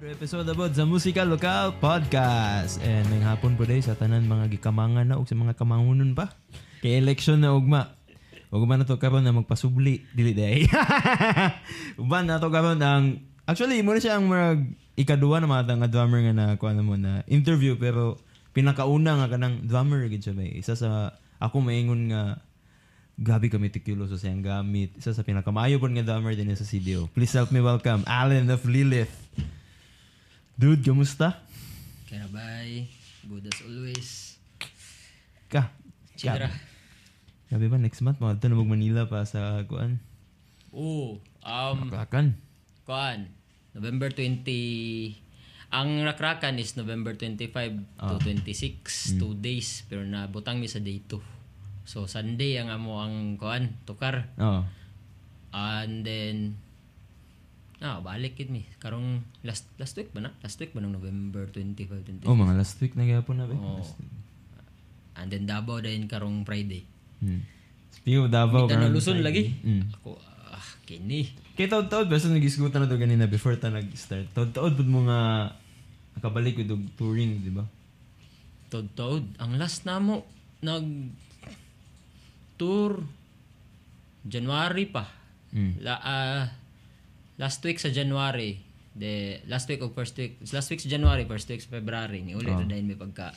Another episode about sa Musika Lokal Podcast. And may hapon po day sa tanan mga gikamangan na ug sa mga kamangunon pa. Kay election na ugma. Ugma na to karon na magpasubli dili day. Uban na to karon ang actually mo na siya ang mga ikaduha na mga nga drummer nga na kuha na mo na interview pero pinakauna nga kanang drummer gid siya bay. Isa sa ako maingon nga Gabi kami tikulo sa siyang gamit. Isa sa pinakamayo po nga drummer din sa CDO. Please help me welcome Alan of Lilith. Dude, kamusta? Kaya bye. Good as always. Ka. Chira. Gabi ba next month mga na mag Manila pa sa kuan? Oh, um, Makakan. kuan. November 20 ang rakrakan is November 25 to 26, two days pero nabutang mi sa day 2. So Sunday ang amo ang kuan, tukar. Oo. And then Ah, balik kid mi. Karong last last week ba na? Last week ba ng November 25, 26? Oh, mga last week na gyapon na ba? Oo. And then Davao din karong Friday. Hmm. Speaking of Davao, Kita karon- na Luzon lagi. Mm. Ako, ah, kini. Kaya taod-taod, basta nagisgutan na to ganina before ta nag-start. Taod-taod po mo nga nakabalik og touring, di ba? Tod-tod. Ang last na mo, nag tour January pa. Mm. La, ah, last week sa January, the last week of first week, last week sa January, first week sa February, ni ulit Oh. dahil may pagka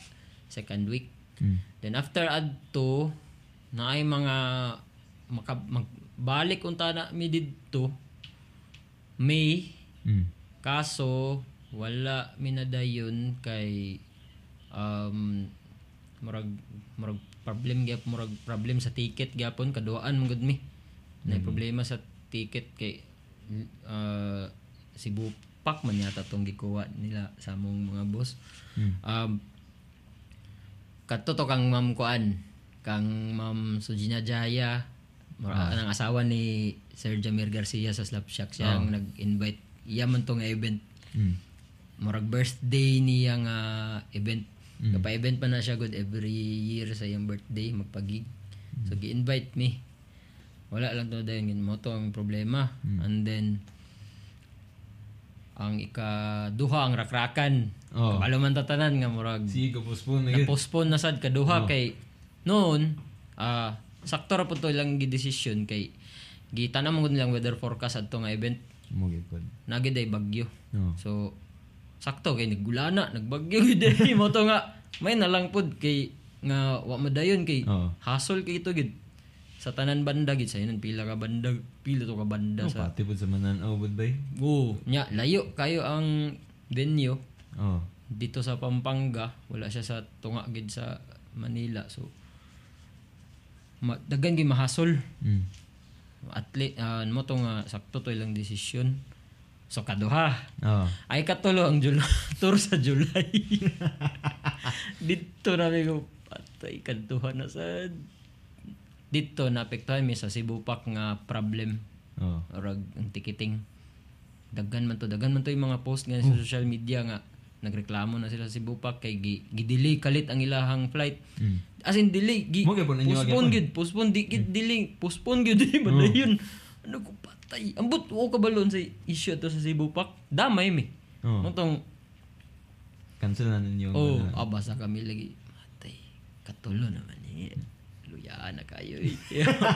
second week. Mm. Then after ad to, na ay mga maka, magbalik unta na mi didto May Mm. Kaso, wala minadayon kay um, murag murag problem gyap murag problem sa ticket gyapon kaduaan mong gud mi. Na problema sa ticket kay uh, si Bupak man yata tong gikuha nila sa among mga boss. Mm. Um, kadto to kang Ma'am Kuan, kang Ma'am Sujina Jaya, mura ang asawa ni Sir Jamir Garcia sa Slapshack siya ang nag-invite. Iya man tong event. Mm. murag birthday niya nga event. Kapa-event pa na siya good every year sa iyang birthday magpagig. So gi-invite me wala lang to dayon yun mo to ang problema and then ang ikaduha ang rakrakan Oh. Kabalo man tatanan nga murag Sige, kapuspon na yun. na-postpone na sad kaduha kay noon ah sakto ra po to lang gi-decision kay gitanam mo nilang weather forecast adto nga event Mugit po. nagid ay bagyo Oo. So, sakto kay naggulana, nagbagyo gid mo to nga may nalang pud kay nga wa madayon kay Oo. hasol kay ito gid. Sa tanan banda gid sa inon pila ka banda, pila to ka banda sa. Pati po sa manan. Oh, bud bay? Oo, nya layo kayo ang venue Oh. dito sa Pampanga, wala siya sa tunga gid sa Manila. So ma- daghan gid mahasol. Mm. At least uh, mo to nga sakto to ilang desisyon. So kaduha, Oh. ay katulo ang July, tour sa July. dito na ko patay kantuhan na sa dito naapektuhan mi sa Cebu Park nga problem Oh. or ang ticketing. Daghan man to, daghan man to yung mga post nga sa social media nga nagreklamo na sila sa Cebu Park kay gi, gi-delay kalit ang ilahang flight. Mm. As in delay, gi, postpone gid, postpone di gid delay, postpone gid di ba yun. Ano ko patay. Ambot o kabalon sa issue to sa Cebu Park. Damay mi. Oh. Motong Cancel na ninyo. oh, abasa kami lagi. Matay. Katulo naman ni. Luyaan na kayo. eh.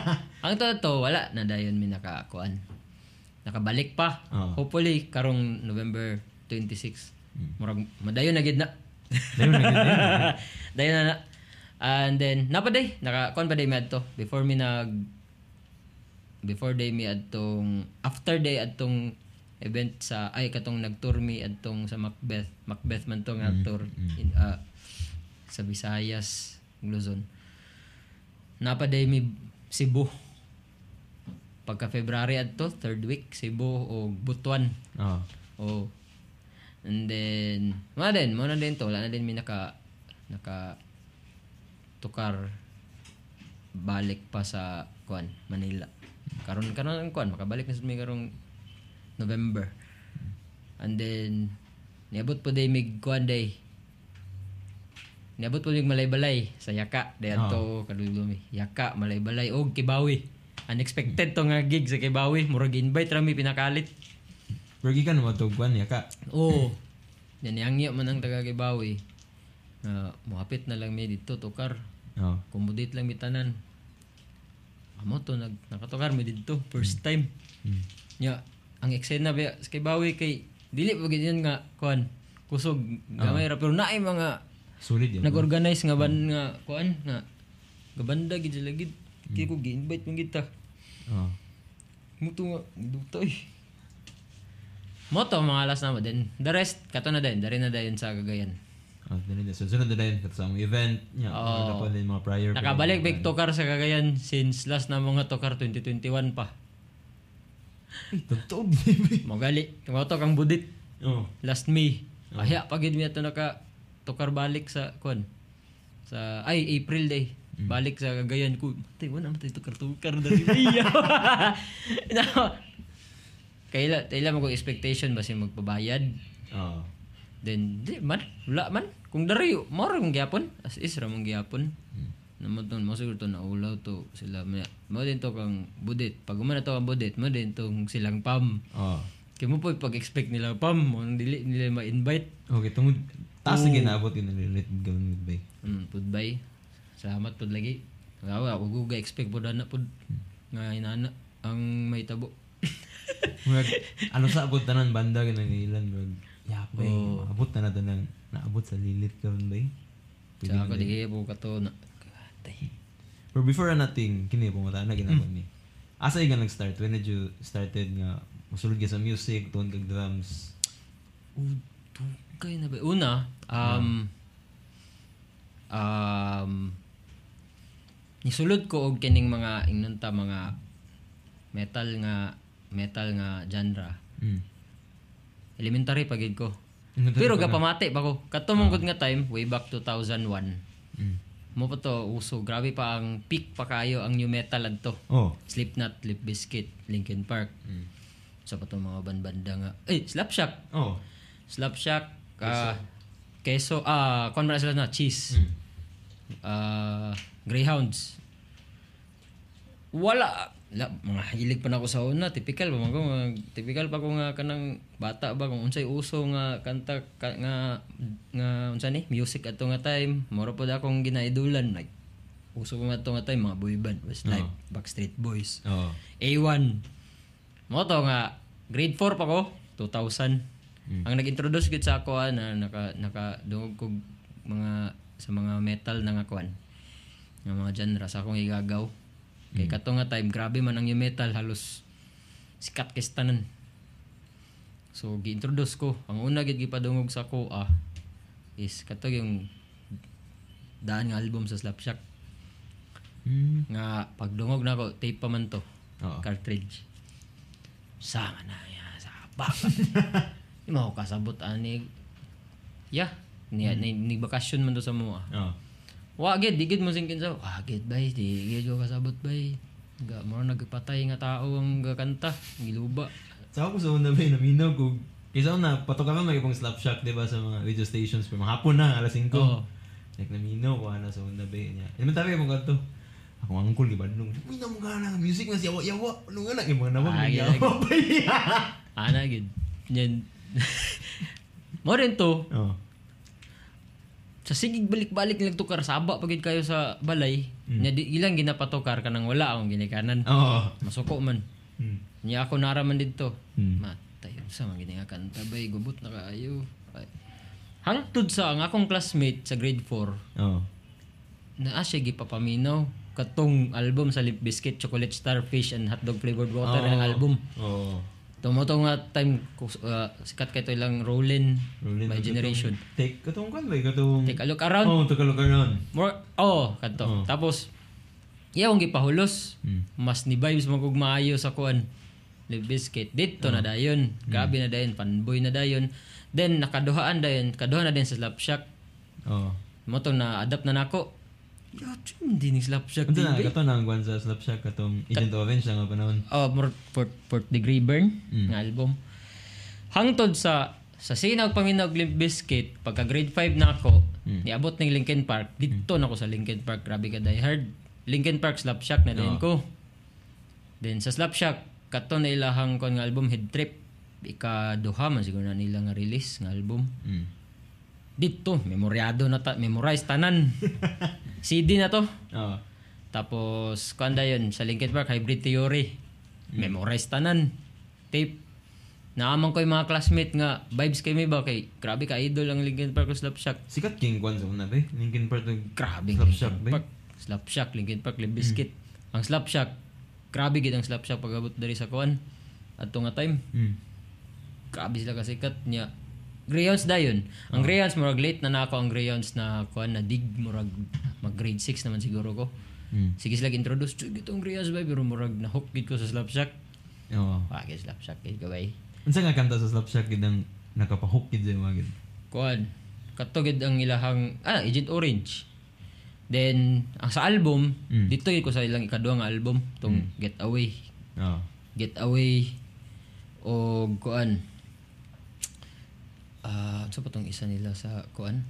ang totoo wala na dayon mi nakakuan. Nakabalik pa. Oh. Hopefully karong November 26. Murag madayon na gid na. Dayon na gid. Dayon na na. And then napaday naka kuan pa day mi adto before mi nag before day mi adtong after day adtong event sa ay katong nag-tour mi adtong sa Macbeth Macbeth man to nga tour in, ah, sa Visayas Luzon napaday mi Cebu pagka February adto third week Cebu o Butuan Oh. Oh. And then, mga din, mo na din to, wala na din mi naka, naka, tukar, balik pa sa, kuan, Manila. Karon karon ang kuan, makabalik na sa mi karong November. And then, niabot po day mig kuan day. Niabot po yung malay-balay sa Yaka. Dayan to, kadulumi. Yaka, malay-balay, og Kibawi. Unexpected to nga gig sa Kibawi. Murag invite rami pinakalit. Pero gikan mo to kwan ya ka. Oo. Yan yangya man ang taga Kibawi. Nga muhapit na lang mi dito tukar. Oh. Kumudit lang mi tanan. Amo to nag nakatukar mi dito first time. Mm. Nya ang eksena ba sa Kibawi kay dili pa gid yan nga kuan kusog gamay ra pero naay mga Solid yan. nag-organize nga ban nga kuan nga gabanda gid sila gid kay ko gi-invite man kita. Oh. Muto nga dutoy. Moto mga alas na mo din. The rest kato na din, dari na din sa Cagayan. Oh, dili na. So, sunod na din sa mga event niya. Oo. Oh. din mga prior. Nakabalik big tokar sa Cagayan since last na mga tokar 2021 pa. Totoo. Magali, tumoto kang budit oh. last May. Ahya pagid mi ato naka tokar balik sa kon sa ay April day. Balik sa Cagayan ko. Tay wala man tay tukar-tukar dali. Iya. no. Kaila, kaila mo expectation basin magpabayad. Oh. Then, di man, wala man. Kung dari, mara kong gyapon. As is, ramong gyapon. Naman to, mo siguro to naulaw to sila. Mo din to kang budit. Pag umana to kang budit, mo din tong silang pam. Oh. Kaya mo po pag-expect nila pam, mo nang dili nila ma-invite. Okay, tungod. Taas na ginabot yun na let gawin bay. Hmm, pudbay. Salamat pud lagi. Gawa, ako ga expect po na pud. Nga inana ang may tabo. Murag, ano sa abot tanan banda ka nang ilan murag yak bay Oo. abot na nato nang naabot sa lilit karon bay Sa ako di kaya po kato na. Katay. pero before nating kini pumunta na ginabot ni asa ka nag start when did you started nga musulod ka sa music tuon kag drums Kaya na ba? Una, um, um, nisulod ko og kining mga inunta mga metal nga metal nga genre. mm. Elementary pagid ko. Elementary Pero pa gapamati pa ko. Katumong gud nga time way back 2001. mm. Mo pa to uso grabe pa ang peak pa kayo ang new metal adto. oh Slipknot, Lip Biscuit, Linkin Park. mm. Sa pa to mga bandbanda nga. Eh, Slapshot. oh Slapshack, ah keso, ah, uh, sila na, cheese. Mm. Ah, Greyhounds. Wala, la, mga hilig pa na ako sa una, typical ko, mga, typical pa ko nga kanang bata ba kung unsay uso nga kanta ka, nga nga unsa ni music ato nga time, mura pod akong ginaidulan like uso ko nga ato nga time mga boy band Westlife, Backstreet Boys. oh A1. Mo to nga grade 4 pa ko 2000. Ang nag-introduce gid sa ako ah, na naka naka kog mga sa mga metal na nga kwan. Nga mga genre sa akong igagaw. Kay kato nga time grabe man ang yung metal halos sikat kay tanan. So gi-introduce ko. Ang una gid gipadungog sa ko ah is kato yung daan nga album sa Slapshack mm. nga pagdungog na ako tape pa man to Oo. cartridge sama na ya sa baka mo ako kasabot ani. Ya ni, ni, ni bakasyon man to sa mga oh. Wa gid di gid mo singkin sa wa gid bay di gid ko kasabot bay. Ga mo nagpatay nga tao ang gakanta giluba. Sa ako sa una bay naminaw ko. Kaysa una patokan man pang slap shack di ba sa mga radio stations pero hapon na alas 5 Oo. like naminaw ko ana sa una bay niya. Ano tabi mo kadto ako ang uncle di ba nung may namo nga na music na siya yawa ano nga na mga nawag Ah, gila, ana gid yan mo rin to oh. Sa sigig balik-balik lang tukar saba pagid kayo sa balay. Nya di ilang ginapatukar kanang wala akong ginikanan. Oh. Masuko man. Hmm. nya ako naraman dito. Hmm. matay sa mga gini nga kanta bay gubot na kaayo Ay. hangtod sa ang akong classmate sa grade 4 oh. na siya gipapaminaw. Katong album sa Limp Bizkit Chocolate Starfish and Hotdog Flavored Water ang album. Oh tumoto nga time uh, sikat kay to ilang Rollin Rolling by generation take katong kan ba katong take a look around oh take a look around More, oh, kanto. Oh. Tapos, iya akong gipahulos. Hmm. Mas ni vibes kog maayo sa kuan. Live biscuit. Dito na dayon. Grabe na dayon. Fanboy na dayon. Then, nakaduhaan dayon. Kaduha na din sa Slapshack. oh Mo to na adapt na nako. Yo, chum, din ni Slapshack. Unsa na TV. kato na ang gwan sa slap shack katong Agent Orange na nga panahon Oh, more fourth, fourth degree burn Mm. nga album. Hangtod sa sa sinag panginog Limp Bizkit, pagka grade 5 na ako, Mm. niabot ng Linkin Park, dito na ako sa Linkin Park, grabe ka die hard. Linkin Park Slap Shack na din Oo. ko. Then sa Slap Shack, kato na ilahang kon nga album Head Trip. ika-duha man siguro na nila nga release nga album. Mm. Dito, memoryado na ta, memorize tanan. CD na to. Oo. Tapos, kanda yun, sa Linkin Park, Hybrid Theory. Memorize tanan. Tape. Naaman ko yung mga classmate nga, vibes kay may ba? Kay, grabe ka, idol ang Linkin Park o Slapshack. Sikat King Kwan sa una ba? Linkin Park to Grabe Slapshack ba? Park. Slapshack, Linkin Park, Limp Bizkit. Ang Slapshack, grabe gid ang Slapshack pagabot dari sa kuan. At nga time, Mm. grabe sila kasikat niya. Greyons dayon. Ang Greyons murag late na nako ang Greyons na kuan na dig murag mag grade 6 naman siguro ko. Mm. Sige sila introduce Chug itong Greyons ba pero murag na hook gid ko sa Slapshack. Oo. Wag Slapshack kay gaway. Unsa nga kanta sa Slapshack gid ang nakapahook gid sa mga gid. Kuan. Katugid ang ilahang ah Agent Orange. Then ang sa album, Mm. dito gid ko sa ilang ikaduha nga album tong Get Away. Oo. Get Away o kuan. Ah, uh, pa tong isa nila sa kuan?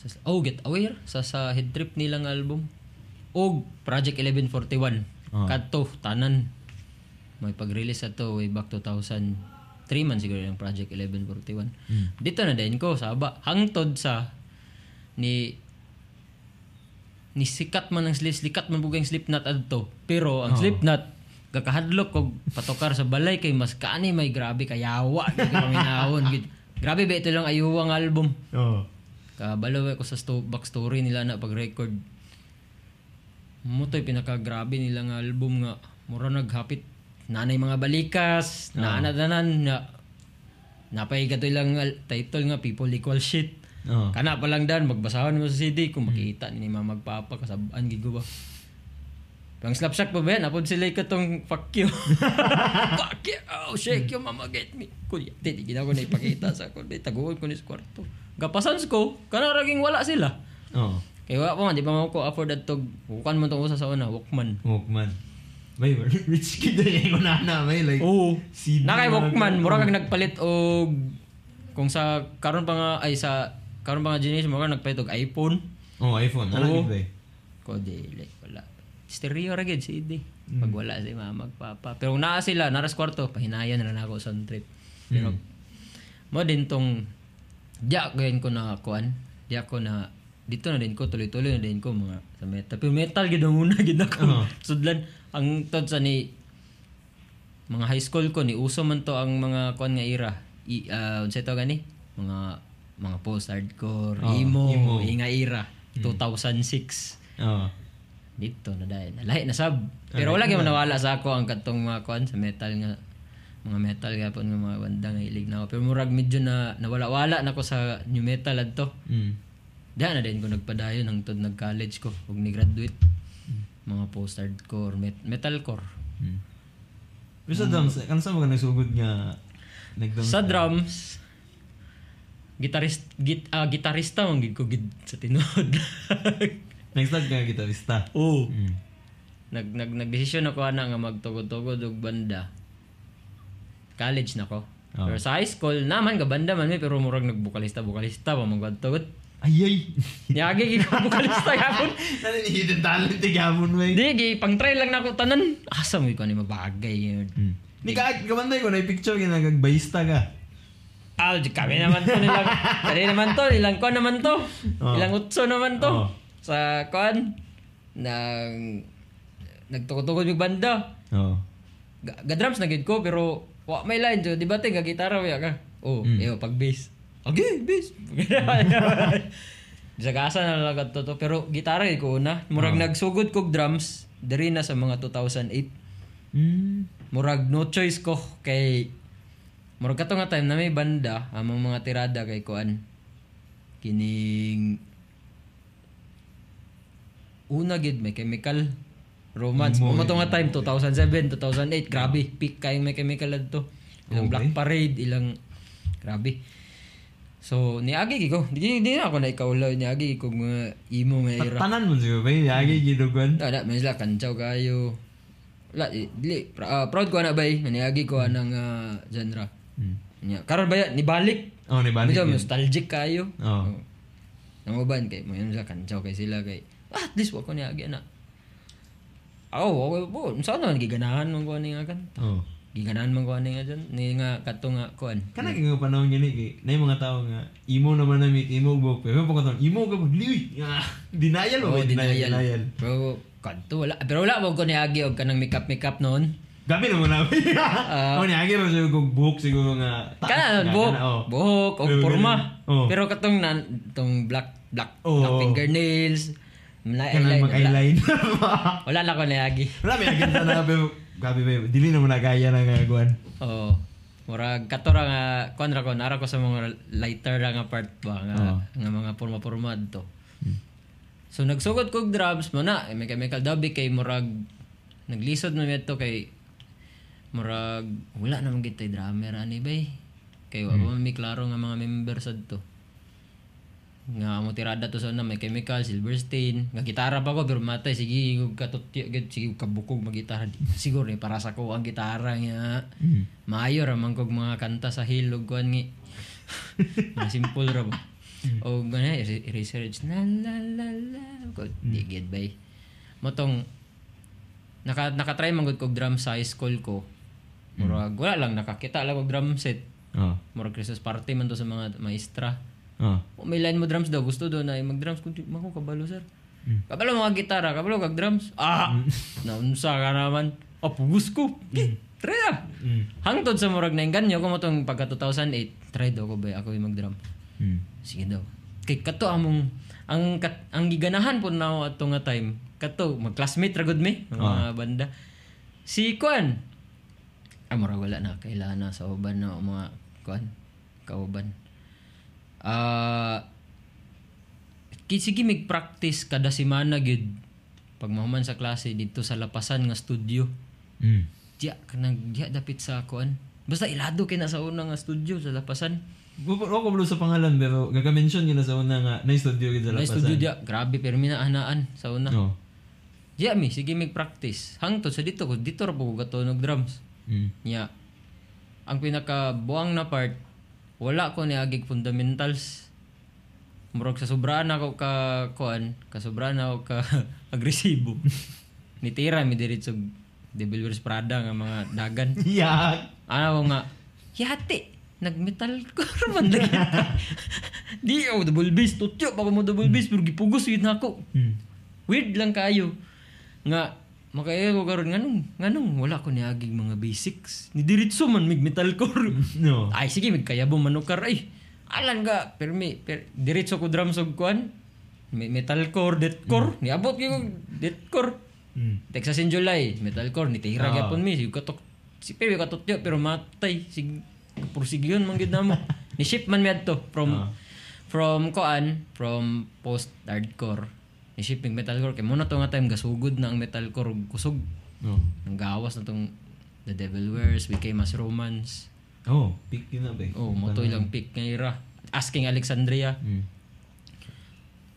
Sa, oh, Get Away sa sa head trip nilang album. O Project 1141. Ah. Kadto tanan. May pag-release ato way back 2003 man siguro yung Project 1141. Mm. Dito na din ko sa aba hangtod sa ni ni sikat man ang slip sikat man bugay ang slipknot adto pero ang slipknot gakahadlok kog patokar sa balay kay mas kaani may grabe kayawa gid paminahon gid grabe ba ito lang ayuwa nga album Oo. kabalo ko sa sto- backstory nila na pag record mo to'y pinakagrabe nila nga album nga mura naghapit nanay mga balikas naanadanan na napay katoy lang title nga people equal shit Oo. Kana pa lang dan, magbasahon mo sa CD kung makita ni mama magpapa kasabaan gid ko ba. Pang slapshot pa ba yan? Apod sila katong fuck you. fuck you. Oh, shake you, mama, get me. Kuya, di, di ko na ipakita sa ako. Di, taguan ko ni sa kwarto. Gapasans ko, kana raging wala sila. Oo. Kaya wala pa man, di pa mo ko afford at tog. Hukan mo itong usa sa una, Walkman. Walkman. May rich kid na yung unana. May like... Oo. CD Na kay Walkman, mura kag nagpalit og kung sa karon pa nga ay sa karon pa nga generation mura nagpalit og iPhone. Oh, iPhone. Ano gid ba? eh? Ko dili. Stereo ra gid CD. Pag wala si mama magpapa. Pero naa sila naras kwarto pahinayan na lang ako sa trip. Pero mo din tong diya gayon ko na kuan. Diya ko na dito na din ko tuloy-tuloy na din ko mga sa metal. Pero metal gid ang una gid ako. Oo. Sudlan ang tod sa ni mga high school ko ni uso man to ang mga kuan nga era. I, uh, unsa to gani? Mga mga post hardcore, Oo, emo, emo. nga era. 2006 Oo. Dito na dahil. Nalahi na sab. Pero wala gyud nawala sa ako ang katong mga kuan sa metal nga mga metal gyapon nga mga banda nga ilig na ako. Pero murag medyo na nawala-wala na ko sa new metal adto. Mm. diha na din ko nagpadayon hangtod nag college ko ug ni graduate. Mga post hardcore met- metalcore Mm. Pero sa drums, kansa mo ka nagsugod nga nagdrums? sa drums gitarist git, ah, gitarista man gid ko gid sa tinod Nag-start ka gitarista. oh Mm. nag nag nagdesisyon ako ana nga magtugod-tugod og banda. College na ko. Oh. Pero sa high school naman ga banda man may pero murag nagbukalista bukalista pa magtugod. Ayay! Yagi gi ko bukalista gapon. Ano ni hidden talent ti gamon ba? Di gi pang try lang nako tanan. Asa mo ko ni mabagay yun. Mm. Ni ka kamanday ko na picture ginagag bayista ka. Di kami naman to nilang kani naman to ilang ko naman to. Oh. Ilang utso naman to. Oh. Sa kon nang nagtugod-tugod yung banda. Oo. Ga- ga-drums na gid ko pero wa may line jo di ba ga gitara ya ka oh Mm. iyo pag bass okay bass sa gasa na lang kadto to pero gitara gid ko una murag nagsugod kog drums diri na sa mga 2008 Mm. murag no choice ko kay murag kato nga time na may banda among mga tirada kay kuan kining una gid may chemical romance mo to nga time 2007 2008 grabe peak kay may chemical adto ilang Okay. black parade ilang grabe so niagi ko di di na ako na ikaulaw niagi kog mga emo nga era Tanan mo siguro ba? Yagi gidugan. Ada, may sila kanchaw kayo. Wala, dili. Pra, ah, proud ko na ba eh. Naniagi ko anang uh, genre. Mm. Nya, karon ba yan? Nibalik. Oh, ni balik. Medyo nostalgic kayo. Oo. Nanguban kay mo yun sa kanchaw kay sila kay ah, at least wa ko niagi na. Ako, oh, po. Saan naman giganahan mo ko ni nga kanta? Oo. Giganahan man ko ani nga dyan. Ni nga kato nga kuan. Kana kay nga panahon gani kay na yung mga tao nga imo naman na meet imo bok pero pa katon imo ka liwi. Ah, denial mo denial. denial. Pero kadto wala. Pero wala mo ko niagi og kanang makeup makeup noon. Gabi na mo na. Oh, ni agi mo siguro kung buhok siguro nga. Kana nga, buhok, kana, oh. buhok o. Oh. Pero katong nan tong black black, black fingernails. Na Kana mag eyeliner. eyeliner. Wala na ko niagi. Wala may agad na pero gabi ba dili na mo na kaya na nga kuan. Oo. Murag katora nga kuan ra ko nara ko sa mga lighter ra nga part ba nga, Oo. nga mga porma-porma to. So nagsugod kog drums mo na, eh, may chemical dabi kay murag naglisod man to kay murag wala naman gid tay drummer ani bay. Kay wa pa mi klaro nga mga members adto. Nga mo tirada to sa una may chemical, Silverstein, nga gitara pa ko pero matay sige kog katutyo gid sige kog kabukog magitara. Di- Siguro ni para sa ko ang gitara nga. Maayo ra man kog mga kanta sa hilog kuan ngi. Mga simple ra ba. O gana research na la la la ko gid bay. Motong naka nakatry man gud kog drum sa high school ko. Murag wala lang nakakita lang og drum set. Oh. Murag Christmas party man to sa mga maestra. Oh. O, may line mo drums daw. Gusto daw na mag-drums. Kung mako kabalo, sir. Mm. Kabalo mga gitara. Kabalo kag drums. Ah! Naunsa ka naman. Ah, pugus ko. Okay. Try na. Mm. Hangtod sa murag na ganyo ko mo tong pagka 2008. Try daw ko ba ako yung mag-drum. Mm. Sige daw. Kay kato among ang kat, ang giganahan po na ako ato nga time. Kato mag-classmate ra gud mi ng mga banda. Si Kwan. Ah, murag wala na kailangan na sa uban na mga Kwan. Kauban. Ah uh, sige mig practice kada semana gid pag mahuman sa klase dito sa lapasan nga studio. Mm. Diya kanang diya dapit sa kuan. Basta ilado kay na sa una nga studio sa lapasan. Wako ko bro sa pangalan pero gaga-mention yun na sa una nga na studio gid sa Na lapasan. studio diya, grabe pero minahanaan sa una. Oh. Diya mi sige mig practice. Hangtod sa dito ko dito ra po ko drums. Mm. Nya. Ang pinaka buang na part wala ko niagig fundamentals. Murag sa sobraan ako ka kuan, ka sobraan ako ka agresibo. Nitira mi diretso Devil Wears Prada nga mga dagan. Yak. Ano nga, yate, nag-metalcore man na Di ako, double bass, tutyo pa ko mo double bass, pero gipugos yun ako. Mm. Weird lang kayo. Nga, makaya ko karon nganong, nganong, wala ko niaging mga basics. Ni diritso man, mig metalcore. No. Ay, sige, mig kaya mo manukar, ay. Alan ka, pero may, per, diretso ko drums og kuan. Metalcore, deathcore. Niabot ko deathcore. Mm. Texas in July, metalcore, ni Tira Oo. gyapon mi, si katok si pero katutyo pero matay sig porsigyon man gid namo. ni ship man mi adto from Oo. from koan, from post hardcore. Ship mig metalcore kay mo na to nga time gasugod na ang metalcore kusog. No. Ang gawas na tong The Devil Wears, We Came as Romance. Oh, pick yun na ba? eh? Oh, mo to ilang pick nga ira. Asking Alexandria. Mm.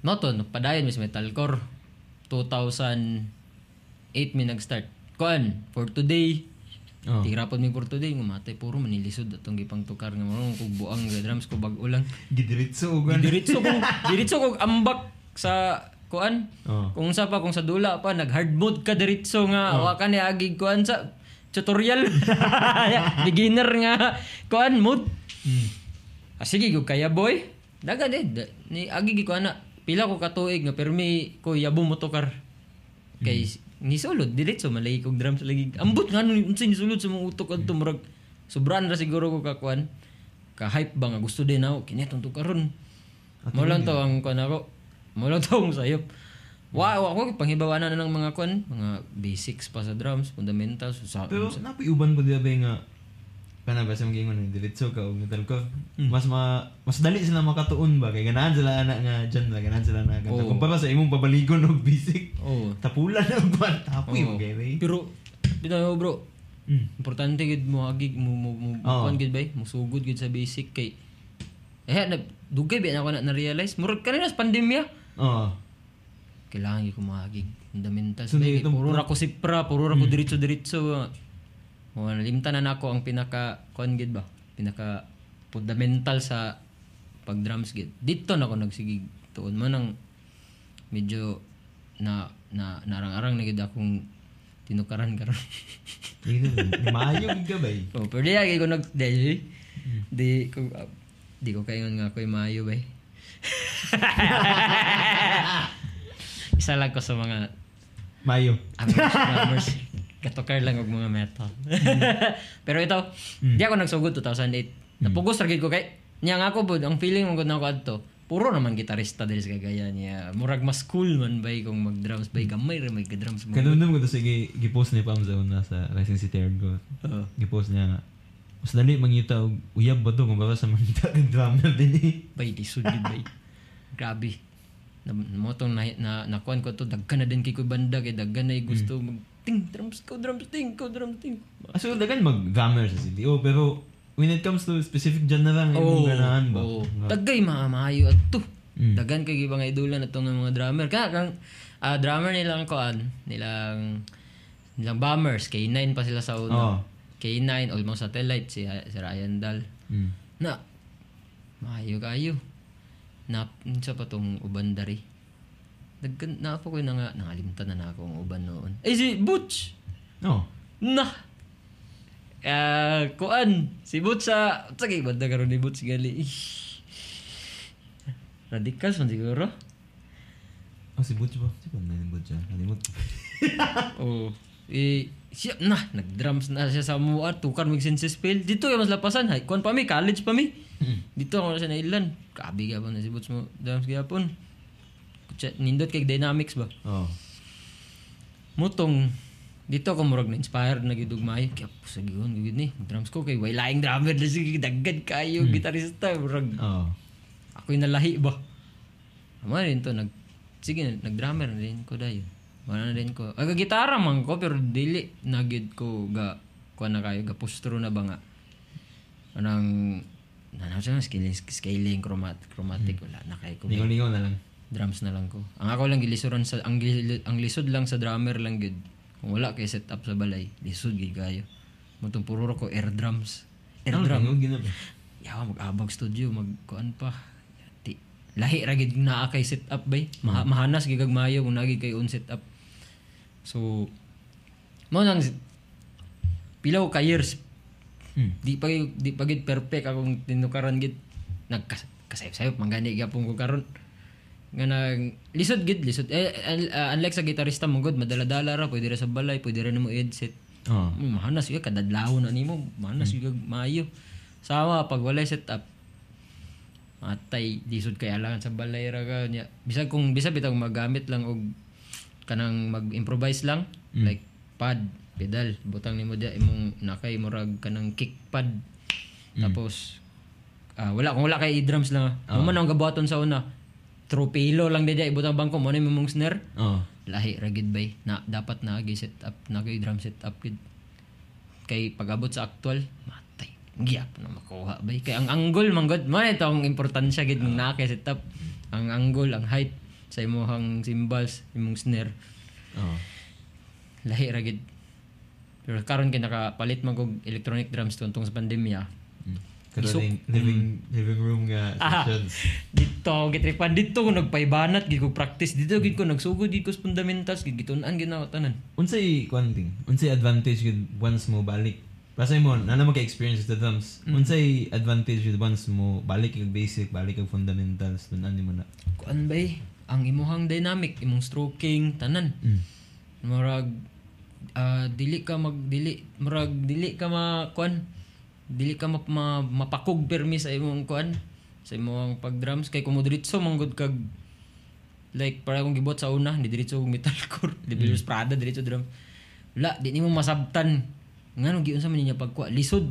No to, padayon mis metalcore. 2008 mi nag-start. Kuan, for today, Oh. Tira po mi for today, ngumatay puro manilisod atong gipang tukar nga mo kog buang nga drums ko bag ulang. Gidiritso ugan. Diretso ko, diretso ko ambak sa kuan. Oh. Kung sa pa kung sa dula pa nag hard mode ka diretso nga wa ka ni agig kuan sa tutorial. Beginner nga kuan mode. Mm. Ah, sige ko kaya boy. Daga de ni agig ko ana pila ko katuig nga permi ko yabo motokar. Kay ni sulod diretso malay kog drums lagi. Ambot nga nun unsay ni sulod sa mga utok adto murag sobran ra siguro ko kakuan. Ka hype ba nga gusto din ako kinetong to karon. Mo lang to ang kuan ako. Mo lang to ang sayop. Wow, ako panghibawanan na ng mga kuan, mga basics pa sa drums, fundamentals, sa, Pero napiuban ko diya ba nga kana ba sa mga ingon diretso ka og metal ko mas ma, mas dali sila makatuon ba kay ganahan sila ana nga dyan ba ganahan sila na kanta Oo. kumpara sa imong pabaligon og basic oh. tapulan na ba tapoy mo Oo. kay bay Pero bitaw bro, mm. Importante gid mo agig mo mo mo kuan gid bay, mo sugod gid sa basic kay eh na dugay ba na ako na, na-realize murag kanina sa pandemya oh kailangan ko maagig fundamentals So, bay itong- puro ra ko sipra puro ra ko diretso diretso. Mo nalimtan na nako ang pinaka kuan gid ba? Pinaka fundamental sa pag drums gid. Dito na ako nagsigig. Tuon mo nang medyo na na narang-arang na gid akong tinukaran karon. Maayo gid ka ba eh? oh, pero di ko nag di di ko di ko kayo nga ko'y maayo ba. Isa lang ko sa mga Maayo. Amers. Katokar lang og mga metal. Pero ito, di ako nagsugod 2008. Napugos ra gid ko kay niya nga ako bud ang feeling mo gud na ako adto. Puro naman gitarista diri sa Cagayan niya. Murag mas cool man bay kung mag-drums bay gamay ra may drums mo. Kanundom ko sige gipost ni Pam sa una sa Rising City ko. Oo. Gipost niya nga. Mas dali mangita og uyab ba to kung baka sa mangita ng drum na din eh. Bay di sud gid bay. Grabe. Na mo tong na, na nakuan ko to daghan na din kay ko banda kay daghan na gusto mag ting drums ko drums ting ko drums ting. Aso dagan mag drummer sa CDO pero when it comes to specific genre lang Oo. oh, ganahan ba? Oo. Nga. Dagay mga maayo at to. Mm. Dagan kay ibang idolan atong mga drummer. Kaya kang ah, drummer nilang koan, nilang nilang bombers, K9 pa sila sa una. Oo. K9 almost satellite si, si Ryan Dal. Mm. Na maayo kayo. Na sa pa tong uban dari. Daggan na po ko na nga nangalimtan na na ako ang uban noon. Eh si Butch. Oh. Na. Ah, kuan si Butch sa sige banda karon ni Butch gali. Ish. Radicals man siguro. Oh, si Butch ba? Si ba na yung Butch? ah? Kalimut. Oh. Eh, siya na, nag-drums na siya sa mua, tukar mig senses fail. Dito yung mas lapasan, hay. Kuan pa mi, college pa mi. Dito ako na sa nailan. Kabi ka na si mo, drums. Kutsa- Nindot kay dynamics ba? Oh. Mutong dito ako murag na inspired na gidug maayo kaya po sa gigon gid ni drums ko kay way laing drummer na sige daggad kayo gitarista murag Oh. ako'y nalahi ba Amo rin to nag sige nag drummer rin ko dayon wala na rin ko aga gitara man ko pero dili na gid ko ga kuha na kayo ga posturo na ba nga anang nanaw siya scaling scaling chromatic chromatic wala na kayo ko Lingaw-lingaw na lang. drums na lang ko. Ang ako lang gilisuron sa ang, ang lisod lang sa drummer lang gid. Kung wala kay set up sa balay, lisod gid kayo. Mutong puro ko air drums. Air Ano, drum. Yawa mag-abag studio, mag kuan pa. Lahi ra gid naa kay set up bay. Maha, mahanas maayo kung nagi kay on set up. So mo nang pilaw ka years. Hmm. di pa di pa gid perfect akong tinukaran gid. Nagkas kasayop-sayop manggani gyapon ko karon. Nga nag lisod gid lisod. Eh, uh, unlike sa gitarista mo gud madala-dala ra pwede ra sa balay pwede ra nimo headset. Oh. Mm, mahanas yun kadadlawon na nimo. Mahanas yun maayo. Sama pag walay setup matay lisod kay alangan sa balay ra ka bisag kung bisag bitang magamit lang og kanang mag-improvise lang. Like pad pedal butang nimo dia imong nakay murag kanang kick pad. Tapos ah, wala kung wala kay drums lang oh. man ang gabuhaton sa una. Tropilo lang dia ibutang bangko mo na imong snare. Oh. lahi ragid bay. Na dapat na gi set up na gi drum set up gid. Kay pagabot sa actual matay. Giyap na makuha bay. Kay ang angle man gud man ito ang importansya gid ng na kay set up. Ang angle ang height sa imong cymbals imong snare Oh. lahi ragid pero karon kay nakapalit man kog electronic drums tungtong sa pandemya Mm. Karoling living living room nga Ah. sessions. dito ako gitripan dito ko nagpaibanat gid ko practice dito gid ko nagsugod gid ko sa fundamentals gid gitun-an gid na tanan Unsay kuan ting? Unsay advantage gud once mo balik? Pasay mo, na naman kay experience sa drums. Unsay advantage gud once mo balik kag basic, balik kag fundamentals, tunan mo na. kuan bay ang imuhang dynamic imong stroking tanan. Mm. murag ah, dili ka mag dili murag dili ka ma kuan dili ka ma, ma, mapakog permi sa imong kuan sa imong pag drums kay kung mo diretso manggod kag like para kung gibot sa una di diretso og metalcore di bilos prada diretso drum. Wala di nimo masabtan. Ngano giunsa man niya pagkuha lisod.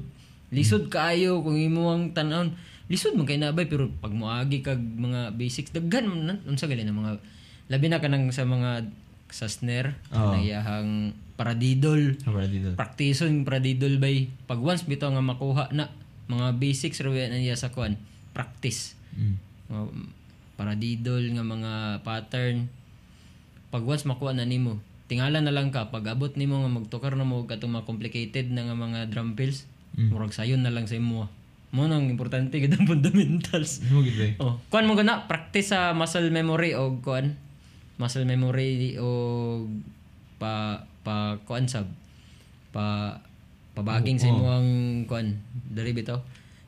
Lisod kaayo kung imo ang tan-aon lisod man kay nabay pero pag moagi kag mga basics daghan man unsa gali na mga labi na kanang sa mga sa snare Oo. na iyahang paradidol. Para dito. praktison paradidol bay. Pag once bitaw nga makuha na mga basics ra na niya sa kuan practice. Mm. mga paradidol nga mga pattern. Pag once makuha na nimo tingala na lang ka. Pag abot nimo nga magtukar na mo katong mga complicated na nga mga drum fills murag sayon na lang sa imo mo nang importante gid ang fundamentals. Mo gid bay. oh kuan mo gana practice sa muscle memory o kuan muscle memory o pa pa kuan sab? Pa pabaging sa Oo. imong kuan diri bitaw.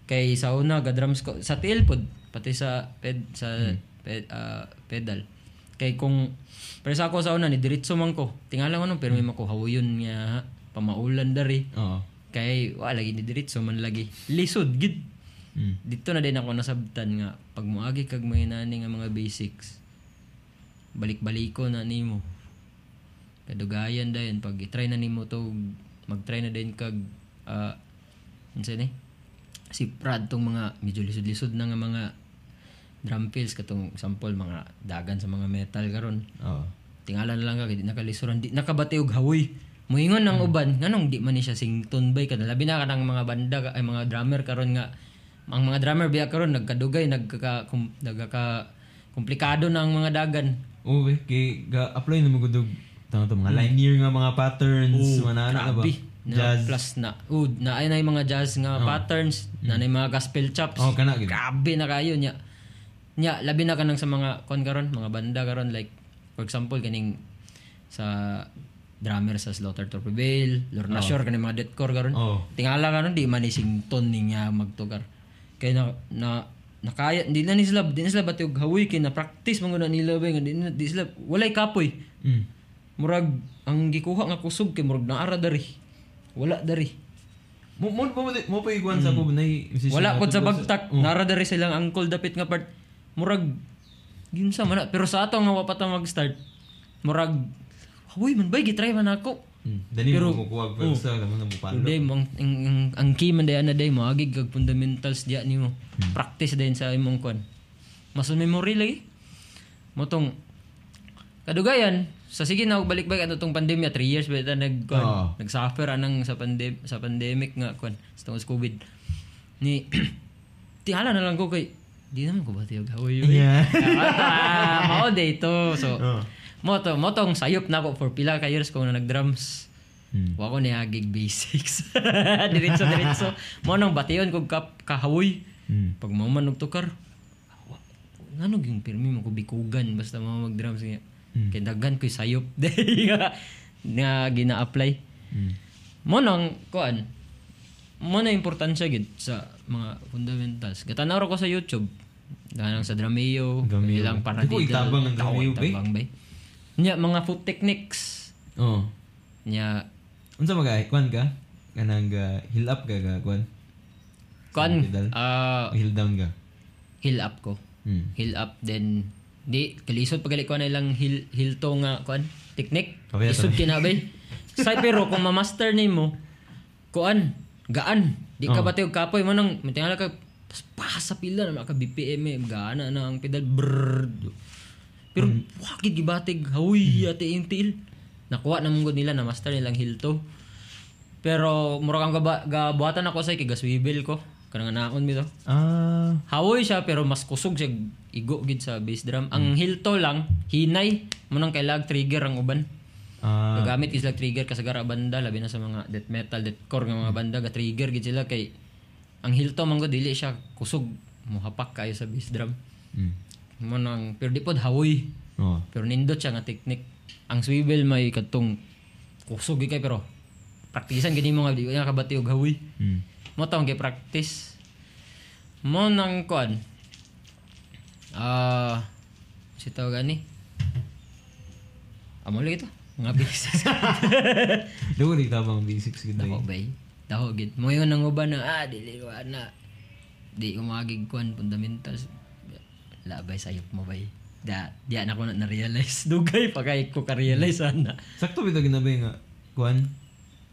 Kay sa una ga drums ko sa tail pod pati sa ped sa ped, ah, pedal. Kay kung pero sa ako sa una ni diretso man ko. Tingala ko no pero may makuhawyon nga pamaulan dari. Oo. Kay wala lagi ni diretso man lagi. Lisod gid. Mm. dito na din ako nasabtan nga pag muagi kag may nani nga mga basics balik-baliko na nimo. Kadugayan dayon pag i-try na nimo to mag-try na din kag uh, unsa ni? Si Brad tong mga medyo lisod-lisod na nga mga drum fills katong example mga dagan sa mga metal karon. Oo. tingala na lang ka di nakalisuran di nakabati og hawoy muingon ng uban nganong di man ni siya sington bay kada labi na kanang mga banda ay mga drummer karon nga. Ang mga drummer biya karon nagkadugay nagkaka kum, nagkaka komplikado na ang mga dagan. Oo, eh. Kay ga-apply na mo gudog tama to mga linear nga mga patterns, mga nana na ba? na Jazz. plus na. Ud na ay na mga jazz nga patterns na na yung mga gospel chops. Oh, kana gid. grabe na kayo nya. Nya labi na kanang sa mga kon karon mga banda karon like for example kaning sa drummer sa Slaughter to Prevail Lorna Shore kaning mga deathcore karon Oh. tingala karon di man ni sington niya magtugar kay na, na nakaya di na ni sila di na sila bati og hawoy kay na practice man na nila ba nga di, na- di sila walay kapoy Mm. murag ang gikuha nga kusog kay murag naara dari wala dari Mo mo mo mo pa iguan sa nay musician Hmm. wala na pod sa bagtak naara dari silang angkol dapit nga part murag ginsa man na. pero sa ato nga wa pa ta mag-start murag Uy, man ba, gitry man ako. Mm. Dali mo mo kuwag pero sa lamang na mo palo. Hindi, ang, ang, ang, ang key man dayan na day mo, agig kag fundamentals diya ni mo. Practice din sa imong kwan. Mas memory lagi. Motong, kadugayan, sa sige na balik-balik ato tong pandemya, 3 years ba ita nag, kwan, Oo. nag-suffer anang sa, pandem sa pandemic nga, kwan, sa tungkol sa COVID. Ni, tihala na lang ko kay, di naman ko ba tiyog hawoy yun? Yeah. Ah, mao day to. So, Oo. Mo to, mo tong sayop na ako for pila ka years ko na nag-drums. Mm. Wa ko niagig basics. diretso diretso. Mo nang bation kog kap kahawoy. Mm. Pag mo man og tukar. wa- Ngano yung pirmi mo ko bikugan basta mo mag-drums niya. Mm. Kay daghan ko'y sayop nga nga gina-apply. Mm. Mo nang kuan. Mo na importansya gid sa mga fundamentals. Gatanaw ko sa YouTube. Ganang sa Drameo, Drameo. ilang Di ko paradiddle. itabang ang Drameo, bay. tabang, bay. Nya mga foot techniques. Oh. Nya Unsa magay kwan ka? Kanang ga hill up ka ga kwan? ah O hill down ka? hill up ko. Mm. Hill up then di kalisod pagali ko na ilang hill hill to nga kuan technique. Kabaya Isod kinabay. Say pero kung ma-master nimo kuan gaan di ka Oh. bati og kapoy mo nang tingala ka pa sa pila na maka BPM eh, gaana na ang pedal brrr. Pero wakid gibatig hawi ate yung til. Nakuha na mong nila na master nilang hill to. Pero murag ang gaba, gabuhatan ako sa kigaswivel ko. Kanang naon mi to. Ah. Hawoy siya pero mas kusog siya igo gid sa bass drum. Ang hilto lang hinay mo nang kailag trigger ang uban. Ah. Gagamit is like trigger kasagara banda labi na sa mga death metal, deathcore nga mga banda ga trigger gid sila kay ang hilto man dili siya kusog mo hapak kayo sa bass drum. Mm. Mo nang pero di pod hawoy. Oh. Pero nindot siya nga technique. Ang swivel may katong kusog kay pero praktisan gid mo nga di nga kabati og hawoy. Mm. Mo tawag kay practice. Mo nang kuan. Ah, si tawag ani. Amo lagi to. Mga basics. Daw di tabang basics gid Dako ay. bay. Dako gid. Mo yun nang uban na ah dili ko ana. Di ko magig kuan fundamentals. Labay sayop mo bay. Da, di na ko na na-realize. Dugay pa kay ko ka-realize ana. Sakto bitaw ginabi nga kwan.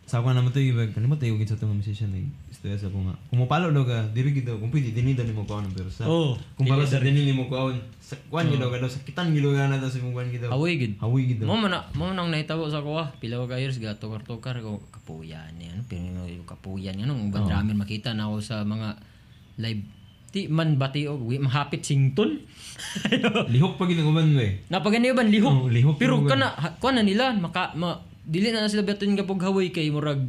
Sa ako naman to ibag kanimo tayo gid sa tong musician ay stress ako nga. Kung mapalo daw ka, dili gid kung pwede dinida nimo kuan pero sa Oo. kung para sa dinili mo kuan sa kuan gid ka daw sakitan gid daw na sa imong kuan gid daw. Hawoy gid. Hawi gid. Mo man mo nang nahitabo sa ko ah, pila ka years ga tukar-tukar ko kapuyan ni ano pero yung kapuyan ano ang Oh. bandramin makita na ako sa mga live ti man bati og wi mahapit sington. Lihok pa gid uban we. Napagani ba lihok? Oh, lihok pero kana kuan na nila maka ma, dili na na sila beton nga pag hawoy kay murag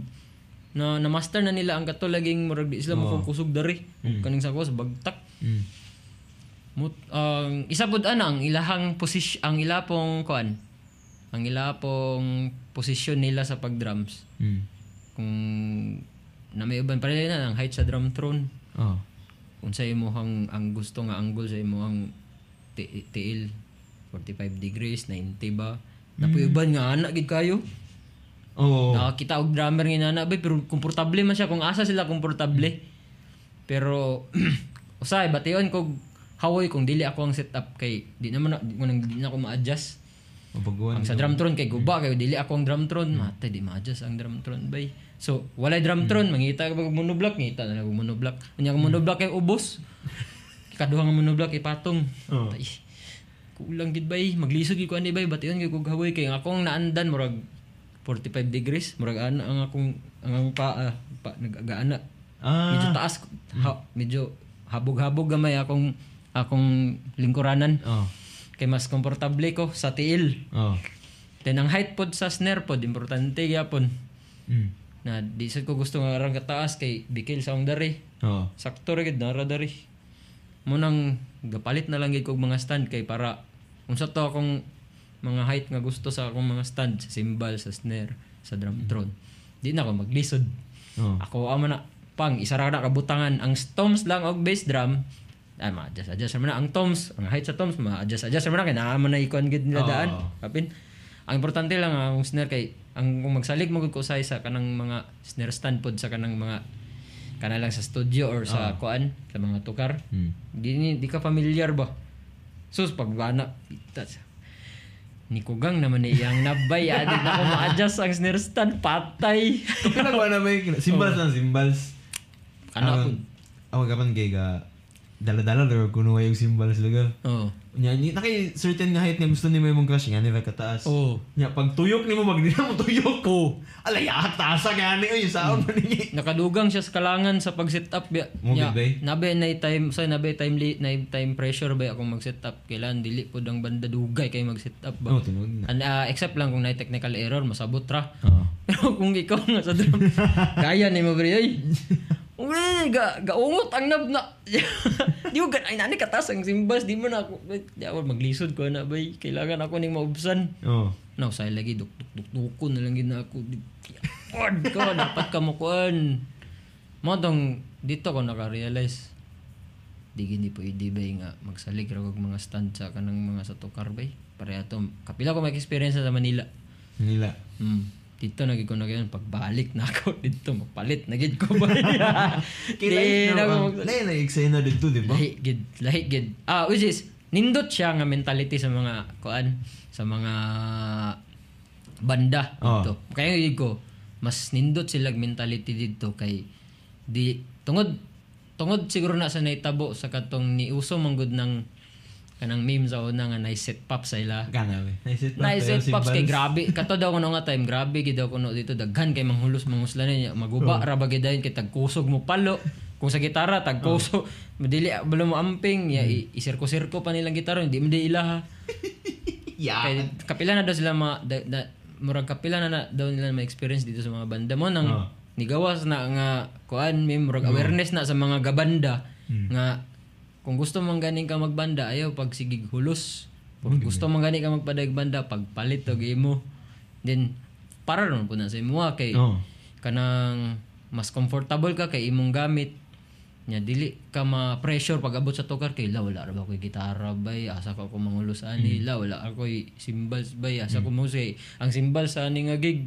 na na master na nila ang kato laging murag di sila Oh. mo kusog dari. Mm. Kaning sa ko sa bagtak. Mm. Mut, ang isa pud ana ang ilahang position ang ila pong kuan ang ila pong posisyon nila sa pag-drums. Mm. Kung na may uban pareho na ang height sa drum throne. Oh. Kung sa imo ang, ang gusto nga angle sa imo ang ti- tiil 45 degrees, 90 ba? Napuyuban nga anak gid kayo. Oo. Nakakita og drummer nga na bay pero komportable man siya kung asa sila komportable. Pero usay bation kog hawoy kung dili ako ang setup kay di naman na- di, di, di na ako ma-adjust. Mabaguan. Ang sa drum throne kay guba kay dili ako ang drum throne, mate di ma-adjust ang drum throne bay. So, walay drum throne, mangita ka monoblock, ngita na og monoblock. Unya ang monoblock kay ubos. Ikaduha nga monoblock kay patong. Oo. Ay, kulang gid bay, maglisod gid ko ani bay, bation gid kog hawoy kay ang akong naandan murag 45 degrees, murag ana ang akong ang akong pa, ah, pa nagagaana. Medyo Ah. taas, ha, medyo habog-habog gamay akong akong lingkuranan. Oh. Kay mas komportable ko sa tiil. Oh. Then ang height pod sa snare pod importante gyapon. Mm. Na di sad ko gusto nga arang kataas kay bikil sa akong dari. Oh. Sakto ra gid nara dari. Mo nang gapalit na lang gid kog mga stand kay para unsa to akong mga height nga gusto sa akong mga stand sa cymbal, sa snare, sa drum throne. Di na ako maglisod. Oh. Ako amo na pang isa ra na kabutangan ang toms lang og bass drum ay ma adjust adjust man na ang toms ang height sa toms ma adjust adjust man na kay naa man na ikon gid nila Oo. daan kapin ang importante lang ang snare kay ang kung magsalig mo ko usay sa kanang mga snare stand pod sa kanang mga kana lang sa studio or sa kuan sa mga tukar. Mm. di ni- di ka familiar ba? Sus pagbana pitas ni kugang naman ni iyang nabay adi na ko ma-adjust ang snare stand patay. Kapila ba na may symbols na symbols? kana Ang- kapan kay ga dala-dala or kuno yung symbols lugar. oh Nya ni nakay certain nga height nga gusto ni mo imong crush nga ni kataas. oh Nya pag tuyok nimo magdi na mo tuyok ko. Alay ah tasa gani oy saon man ni. nakadugang siya sa kalangan sa pag-set up. Mo Nya, nabe na time sa nabe time li, na time pressure ba akong mag-set up kailan dili pud ang banda dugay kay mag-set up ba. Oh tinuod na. And, ah, except lang kung na technical error masabot ra. Oh. Pero kung ikaw nga sa drum, kaya ni mo bre Uy, ga gaungot ang nab na. di mo gan ay nani katas ang simbas di mo na ako di ako maglisod ko na bay. Kailangan ako ning maubsan. Oh. No, say lagi duk duk duk dukon na lang gid na ako. Pod ko dapat ka mo kuan. Mo tong dito ko naka-realize di gini po idi bay nga magsalig ra og mga stand sa kanang mga sa tukar bay. Pareha to. Kapila ko may experience sa Manila. Nila. Hmm. Dito nagid ko na ganyan pagbalik na ako dito magpalit na gid ko ba. Kailan na na ako Lain na eksena dito, di ba? lahi gid lahi gid ah which is nindot siya nga mentality sa mga kuan sa mga banda Oh. dito kaya gid ko mas nindot sila mentality dito kay di tungod tungod siguro na sa naitabo sa katong niuso manggod ng kanang meme sa una nga nice set pop sa ila Kana we. Naisit pa. Nice set pops kay grabe. Kato daw kuno nga time, grabe gid daw kuno dito daghan kay manghulos manguslan niya. Maguba ra ba gid dayon kay tagkusog mo palo. Kung sa gitara tagkusog, madili balo mo amping ya i- isirko-sirko pa nilang gitara hindi mo di ilaha. Yeah. Kay kapila na daw sila ma da, da, murag kapila na, na daw nila ma experience dito sa mga banda mo nang Oh. nigawas na nga kuan may murag awareness na sa mga gabanda nga kung gusto mong ganing ka magbanda ayaw pag sigig hulos. Kung gusto mong gani ka magpadag banda pagpalit og imo. Then para ron po na sa imo kay Oh. kanang mas comfortable ka kay imong gamit. Nya dili ka ma-pressure pag abot sa tukar kay la wala ra ba ko'y gitara bay? Asa ko ko mangulos ani? La wala ako'y cymbals bay? Asa ko mo say ang cymbals sa ani nga gig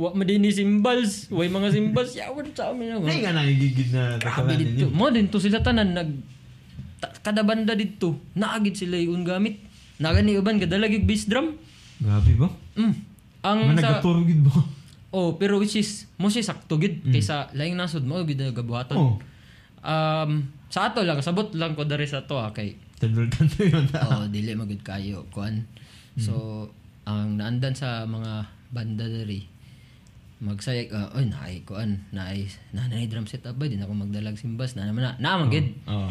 wa madini cymbals way mga cymbals yawan sa amin nga nga nangigigid na takalan ninyo. Mo din to sila tanan nag ta- kada banda dito. Naagid sila yung gamit. Nagani uban kada lagi bass drum. Grabe ba? Mm. Ang Nga sa nagaturugid ba? Oh, pero which is mo siya sakto gid kaysa laing nasod mo gid na gabuhaton. Oh. Um sa ato lang sabot lang ko dari sa to ah, kay Tandol-tandol yun. oh dili magud kayo kuan. So ang naandan sa mga banda diri magsayag uh, oy naay kuan naay nanay drum set up ba di na ako magdalag simbas na naman na naman gid Oh.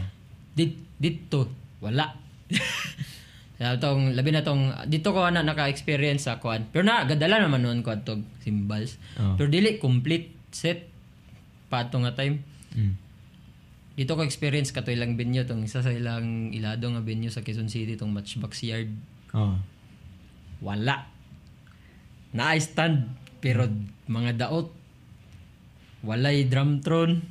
Dit dito wala Kaya tong labi na tong dito ko na naka-experience sa kuan. Pero na gadala naman noon ko tog cymbals. Oh. Pero dili complete set pa ato nga time. Mm. Dito ko experience kato ilang venue tong isa sa ilang ilado nga venue sa Quezon City tong Matchbox Yard. Oh. Wala. naay stand pero mga daot walay drum throne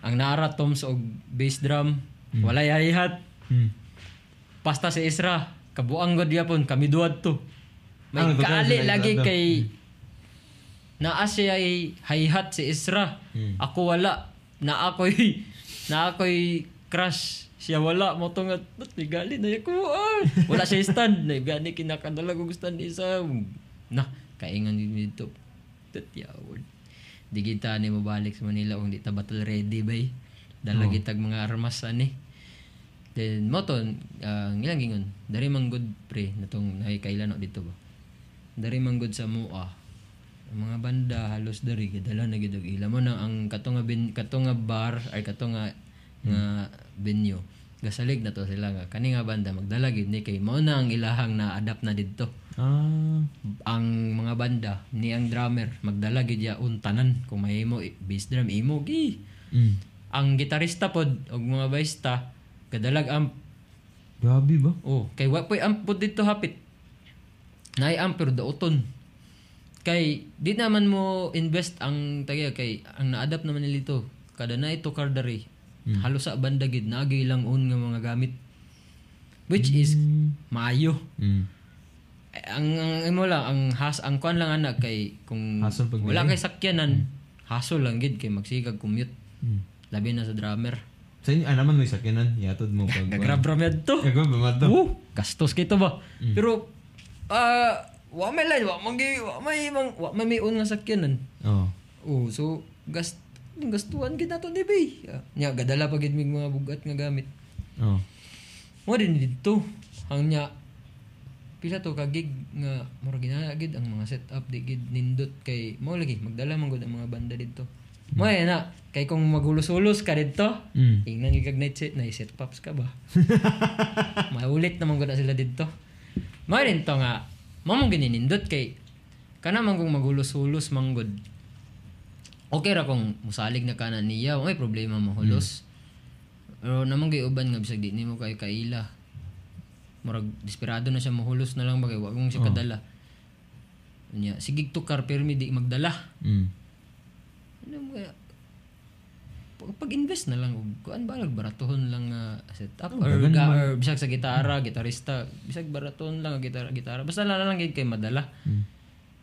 ang naara toms og bass drum walay hi-hat Hmm. pasta si Isra. Kabuang god gyapon kami duad to may Ah, kaali lagi isa kay naa siya ay hi-hat si Isra. Hmm. ako wala. Na ako'y na ako'y crush siya wala mo to nga "Ba't may gali na ako ah. wala siya stand na gani kinakadala ko stand isa na kaingan din dito tat yawon di kita ni mo balik sa Manila kung di ta battle ready bay dala gitag mga armas ani then mo to ang ilang gingon dari man good pre natong nakikailan no dito ba? Dari man good sa mua. Ang mga banda halos dari gidala na gid ila. Mo na ang kato nga bin kato nga bar ay kato nga nga venue. Gasalig na to sila nga kani nga banda magdala gid ni kay mao na ang ilahang na adapt na didto. Ah. ang mga banda ni ang drummer magdala gid ya untanan kung mahimo bass drum imo gi. Mm. ang gitarista pod og mga bassista kadalag amp. Grabe ba? oh kay wa po'y amp pod dito hapit. Naay amp pero daoton kay di naman mo invest ang tagay kay ang na-adapt naman nila ito kada na ito cardary halos sa banda gid naagi lang un nga mga gamit. Which is maayo. Mm. Ang ang imo lang ang has ang kuan lang anak kay kung wala kay sakyanan hassle lang gid kay magsigag commute. Mm. labi na sa drummer Sa inyo, ah, naman may sakyanan. Yatod mo pag... gagrab ramyad to. Ikaw ba mato? uh, gastos kito ba? Pero ah wa may line wa magi wa may mang wa may miun nga sakyanan. Oo. oh so gast gastuan gid nato di bay nya gadala pa gid mig mga bugat nga gamit. Oo. mo din dito. Ang nya pila to ka gig nga mura ginana gid ang mga setup di gid nindot kay mo lagi magdala man gud ang mga banda dito mo ay na kay kung maghulos-hulos ka dito Mm. ingnan gig night set na set ups ka ba? Maulit naman gud na sila dito. Mo rin to nga mo mong gininindot kay kana man kung maghulos-hulos man gud okay ra kung musalig na kana niya may problema mo hulos. Pero namang gay uban nga bisag di nimo kay kaila. Murag desperado na siya mahulos na lang bagay wa kong siya kadala. Nya, sige tukar permi di magdala. Mm. Ano mo kaya pag-invest na lang og kuan ba baratohon lang nga setup or, ga, or bisag sa gitara gitarista bisag baratohon lang gitara gitara basta lang lang gid kay madala Mm.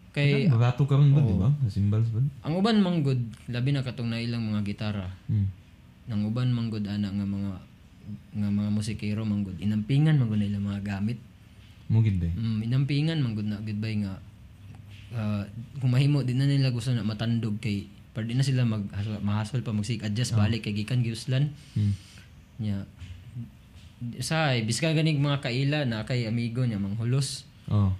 kay Barato ka rin ba, di ba? Sa cymbals ba? ang uban manggod labi na katong nailang mga gitara Mm. nang uban manggod ana nga mga nga mga musikero manggod inampingan manggod nila mga gamit Mugid ba? mm, inampingan manggod na gid nga ah, kung mahimo di na nila gusto na matandog kay para di na sila mag mahasol pa magsig adjust balik kay gikan giuslan. Mm. nya. Say biska ganig mga kaila na kay amigo niya manghulos Oo.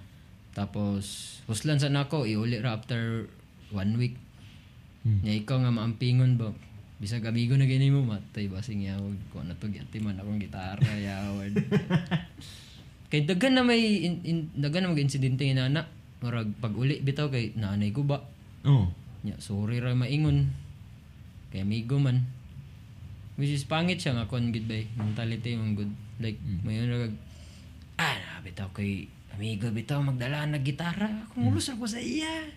tapos huslan sa nako iuli ra after one week. Hmm. nya ikaw nga maampingon ba? Bisag amigo na gini mo matay basing yawag ko. Na to gyati man akong gitara yawad kay daghan na may in, in, daghan na mag insidente nga nana. Murag pag uli bitaw kay nanay ko ba? Oo. Nya sorry ra maingon kay amigo man which is pangit siya nga kon gid bay mentality mong good like mayon ra kag ah na bitaw kay amigo bitaw magdala na gitara kung ulos ako sa iya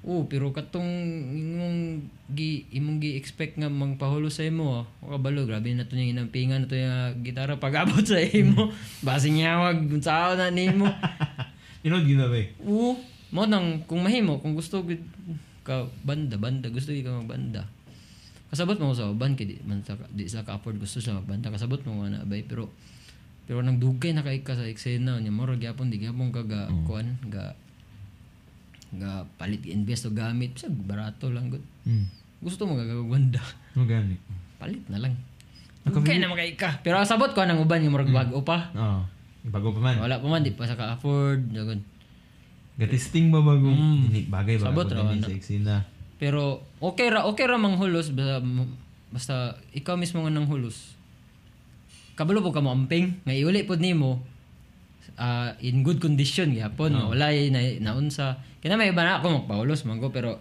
Oh, pero katong imong gi imong gi expect nga mangpahulo sa imo, ah. o kabalo grabe na to yung inampingan na to yung gitara pag abot sa imo. Basing nyawag sao na nimo. Inod gina ba? Oo. Mo nang kung mahimo, kung gusto gid ka banda, banda, gusto gid ka magbanda. Kasabot mo sa uban kay di man sa di sa ka afford gusto sa magbanda kasabot mo nga na bay pero pero nang dugay na kay ka sa eksena nya mo ra gyapon di gyapon ka ga kuan ga ga palit invest o gamit sa barato lang gud. Mm. Gusto mo gagawanda. Magani. Palit na lang. Dugay na makay ka. Pero sabot ko nang uban yung murag bago pa. Oo. Bago pa man. Wala pa man di pa sa ka afford. Dagon. Gatisting ba bago? Ini bagay ba? Sabot ra, sa eksena. Pero okay ra okay ra mang hulos basta, basta ikaw mismo nga nang hulos. Kabalo po ka mo amping nga iuli pod nimo ah, in good condition gyapon oh. wala na naunsa kina may iba na ako magpahulos man ko pero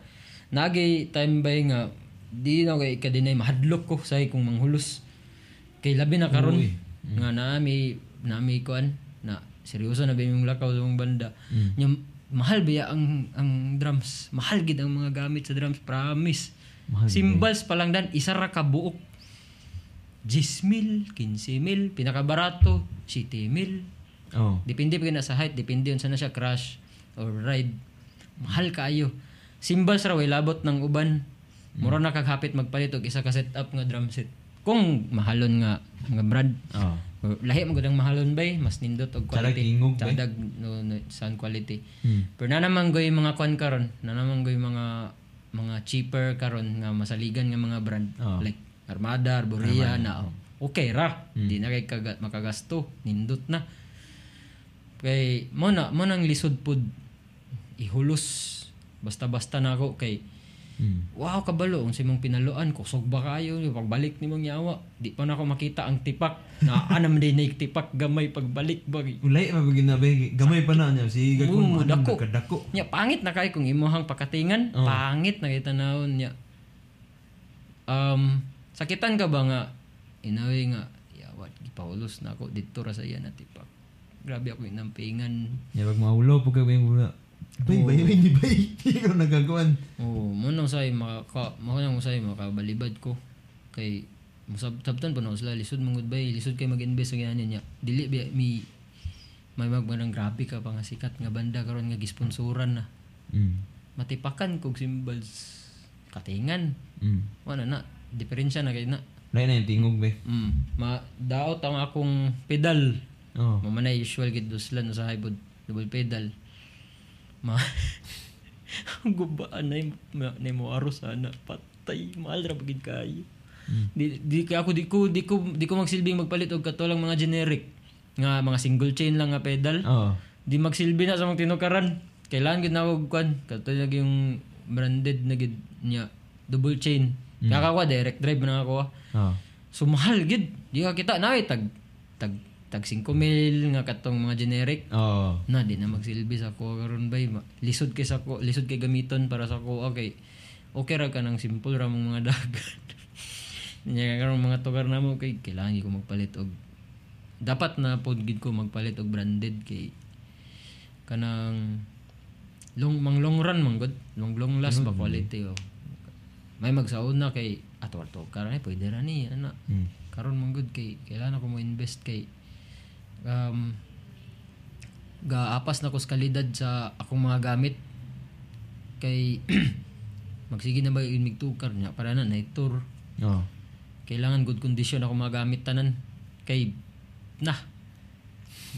nagi time bay nga di na kay kadinay mahadlok ko say kung manghulos kay labi na karon nga nami nami kuan na seryoso na ba yung lakaw sa mong banda Nya, mahal ba ang ang drums? Mahal gid ang mga gamit sa drums, promise. Mahal. Cymbals pa lang dan isa ra ka buok. 10 mil, 15 mil, pinakabarato, 7 mil. Oh. Depende pa na sa height, depende yun sana siya crash or ride. Mahal kaayo. Cymbals ra way labot ng uban. Mura na kaghapit magpalit og isa ka setup nga drum set. Kung mahalon nga nga brand. Oh. Lahi mo gudang mahalon bay, mas nindot og quality. Tsadag no, no, sound quality. Hmm. Pero na naman goy mga kwan karon, na naman goy mga mga cheaper karon nga masaligan nga mga brand Oh. like Armada, Arborea na okay ra. Hmm. Di na kay kaga, makagasto, nindot na. Kay mo na mo nang lisod pud ihulos basta-basta na ako kay Hmm. wow kabalo ang simong pinaluan kusog ba kayo pagbalik ni mong yawa di pa na ako makita ang tipak na anam din na tipak gamay pagbalik ba Ulay pa bagin na bay. Gamay pa na niya. Si Oo, Gagkon mo dako. kadako. Nya pangit na kay kung imuhang pakatingan, Oh. pangit na kita naon nya. Um sakitan ka ba nga inawi nga yawat gipaulos na ako dito ra sa iya na tipak. Grabe ako inampingan. Ya pag maulo po ka bay muna. Bay, bay, bay, ni bay. Ikaw nagagawan. Oh, mo nang say maka mo nang say makabalibad ko kay musabtan pa no sila lisod mong goodbye lisod kay mag-invest sa ganyan niya dili ba mi may magmanang grabe ka pa nga sikat nga banda karon nga gisponsoran na Hmm. matipakan kog symbols katingan Hmm. wala na diferensya na kay na Lain na yung tingog bay. mm ma daot ang akong pedal Oh. mamanay usual gid duslan sa hybrid double pedal ma gubaan na na, mo aros sana patay mahal ra bagid kayo di, di kaya ako di ko di ko di ko magsilbing magpalit og katulang mga generic nga mga single chain lang nga pedal Oh. di magsilbi na sa mga tinukaran kailangan gid na og kwan katulad yung branded na gid niya double chain Mm. ako direct drive na ako ah. Oh. So mahal gid. Di ka kita na tag tag tag 5 mil nga katong mga generic. Oh. Na di na magsilbi sa ko karon bay lisod kay sa ko lisod kay gamiton para sa ko okay. Okay ra ka ng simple ra mong mga dagat. Nya karon mga tukar na mo kay kailangan ko magpalit og dapat na pod gid ko magpalit og branded kay kanang long mang long run man good long long last ba quality oh. may magsaod na kay ato ato karon ay pwede ra ni ana Hmm. karon man good kay kailangan ako mo invest kay um gaapas na ko sa kalidad sa akong mga gamit. Kay magsige na ba yung migtukar? Niya para na na tour Oh. kailangan good condition ako mga gamit tanan. Kay na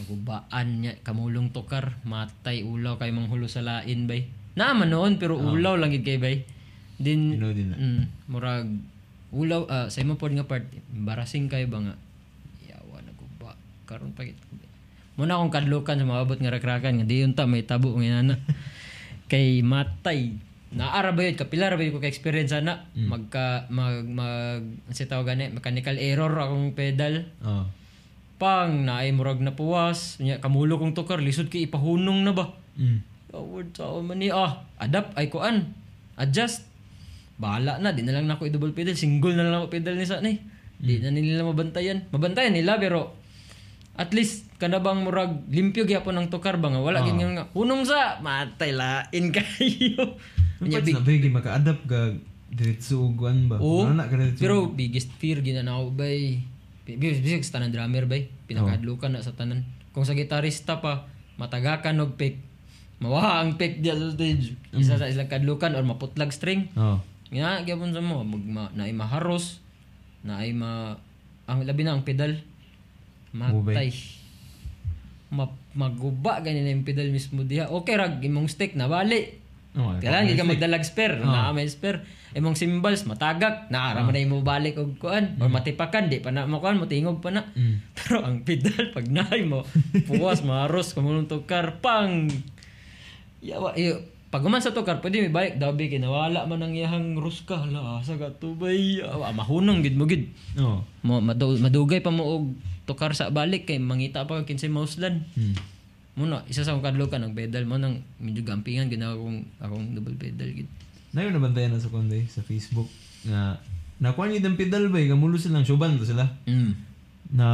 magubaan niya kamulong tukar. Matay ulaw kay manghulo sa lain bay. Naman noon pero ulaw lang gid kay bay. Din din na. Mm, murag ulaw ah, sa imo pod nga part embarrassing kay ba nga yawa na ko ba karon pa gid. Muna akong kadlukan sa maabot nga rakrakan nga di yun ta may tabo nga na kay matay. Naara ba yun? Kapila ra ba yun ko ka experience ana magka mag mag sa tawag gani? Mechanical error akong pedal. Oh. pang naay murag na puwas. Nya kamulo kong tukar. Lisod kay ipahunong na ba? Hmm. Award sa man ni ah adapt ay kuan. Adjust. Bahala na. Di na lang nako i-double pedal. Single na lang ako pedal ni sa ni di na nila mabantayan. Mabantayan nila pero at least kana bang murag limpyo gyapon ang tukar ba nga wala gyud nga hunong sa matay lain kayo Nya na bay maka-adapt ka diretso uguan ba? Ano na ka diretso? Pero biggest fear gina na ako bay. Biggest tanan drummer bay. Pinakadlukan na sa tanan. Kung sa gitarista pa matagakan og pick. Mawaha ang pick sa stage. Isa sa ilang kadlukan or maputlag string. Oh. Nga gyapon sa mo mag ma, naay maharos, naay ma ang labi na ang pedal. Matay. Ma, maguba ganin na yung pedal mismo diha. Okay rag imong stick na bali. Oh. Kailangan gid ka magdalag spare, naa may spare. Imong cymbals matagak, naara man na imo balik og kuan or matipakan di pa na mo kuan mo tingog pa na. Mm. Pero ang pedal pag naay mo, puwas maros kumulong tukar pang. Yawa, iyo, pag uman sa tukar, pwede may balik daw bi kinawala man ang iyahang ruska la sa gatubay. Yawa, mahunong gid mo gid. Oh. Mo madu- madugay pa mo og tukar sa balik kay mangita pa kag kinsay mauslan. Hmm. Muna, isa sa akong kadlukan ang pedal mo nang medyo gampingan ginawa akong akong double pedal gid. Na yun nabantayan na sa konday sa Facebook nga nakuha niyo ng pedal ba kamulo silang suban to sila Mm. na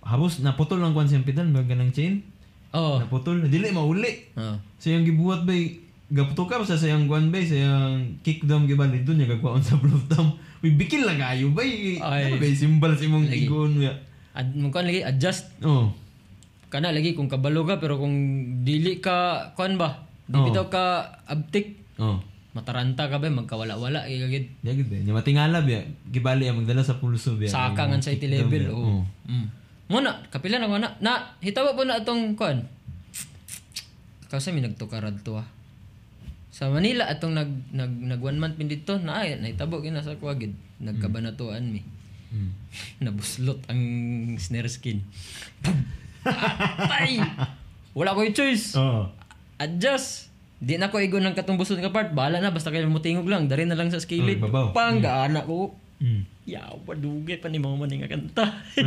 habos naputol lang kwan siyang pedal mga ganang chain Oh. Naputol. Dili mauli. Oh. Sayang gibuhat bay gaputukar sa sayang guan bay sayang kick down gibali doon niya gagwaon sa bluff down. Uy, bikil lang kayo bay. Ay. Ano bay simbal sa imong Lagi. igon ya. Ad, mo kuan lagi adjust Oh. kana lagi kung kabalo ka pero kung dili ka kuan ba di Oh. bitaw ka abtik Oh. mataranta ka ba magkawala-wala kay gagid Yagid ba? Nya matingala ba? Gibali ang magdala sa pulso ba? saka nga sa iti level oh. Mm. Muna kapila na na na hitawa po na atong kuan kasi mi nagtukarad to ah. Sa Manila atong nag nag nag one month pin dito na ay nahitabo gina sa kuwagid nagkabanatuan mi. Mm. Nabuslot ang snare skin. Atay! Wala ko yung choice. Oh. Adjust. Di na ko igon ng katumbuson nga part. Bahala na. Basta kayo mutingog lang. Dari na lang sa skillet. Oh, babaw. Panggaana ko. Mm. Yaw, padugay pa ni mga maning nga kanta.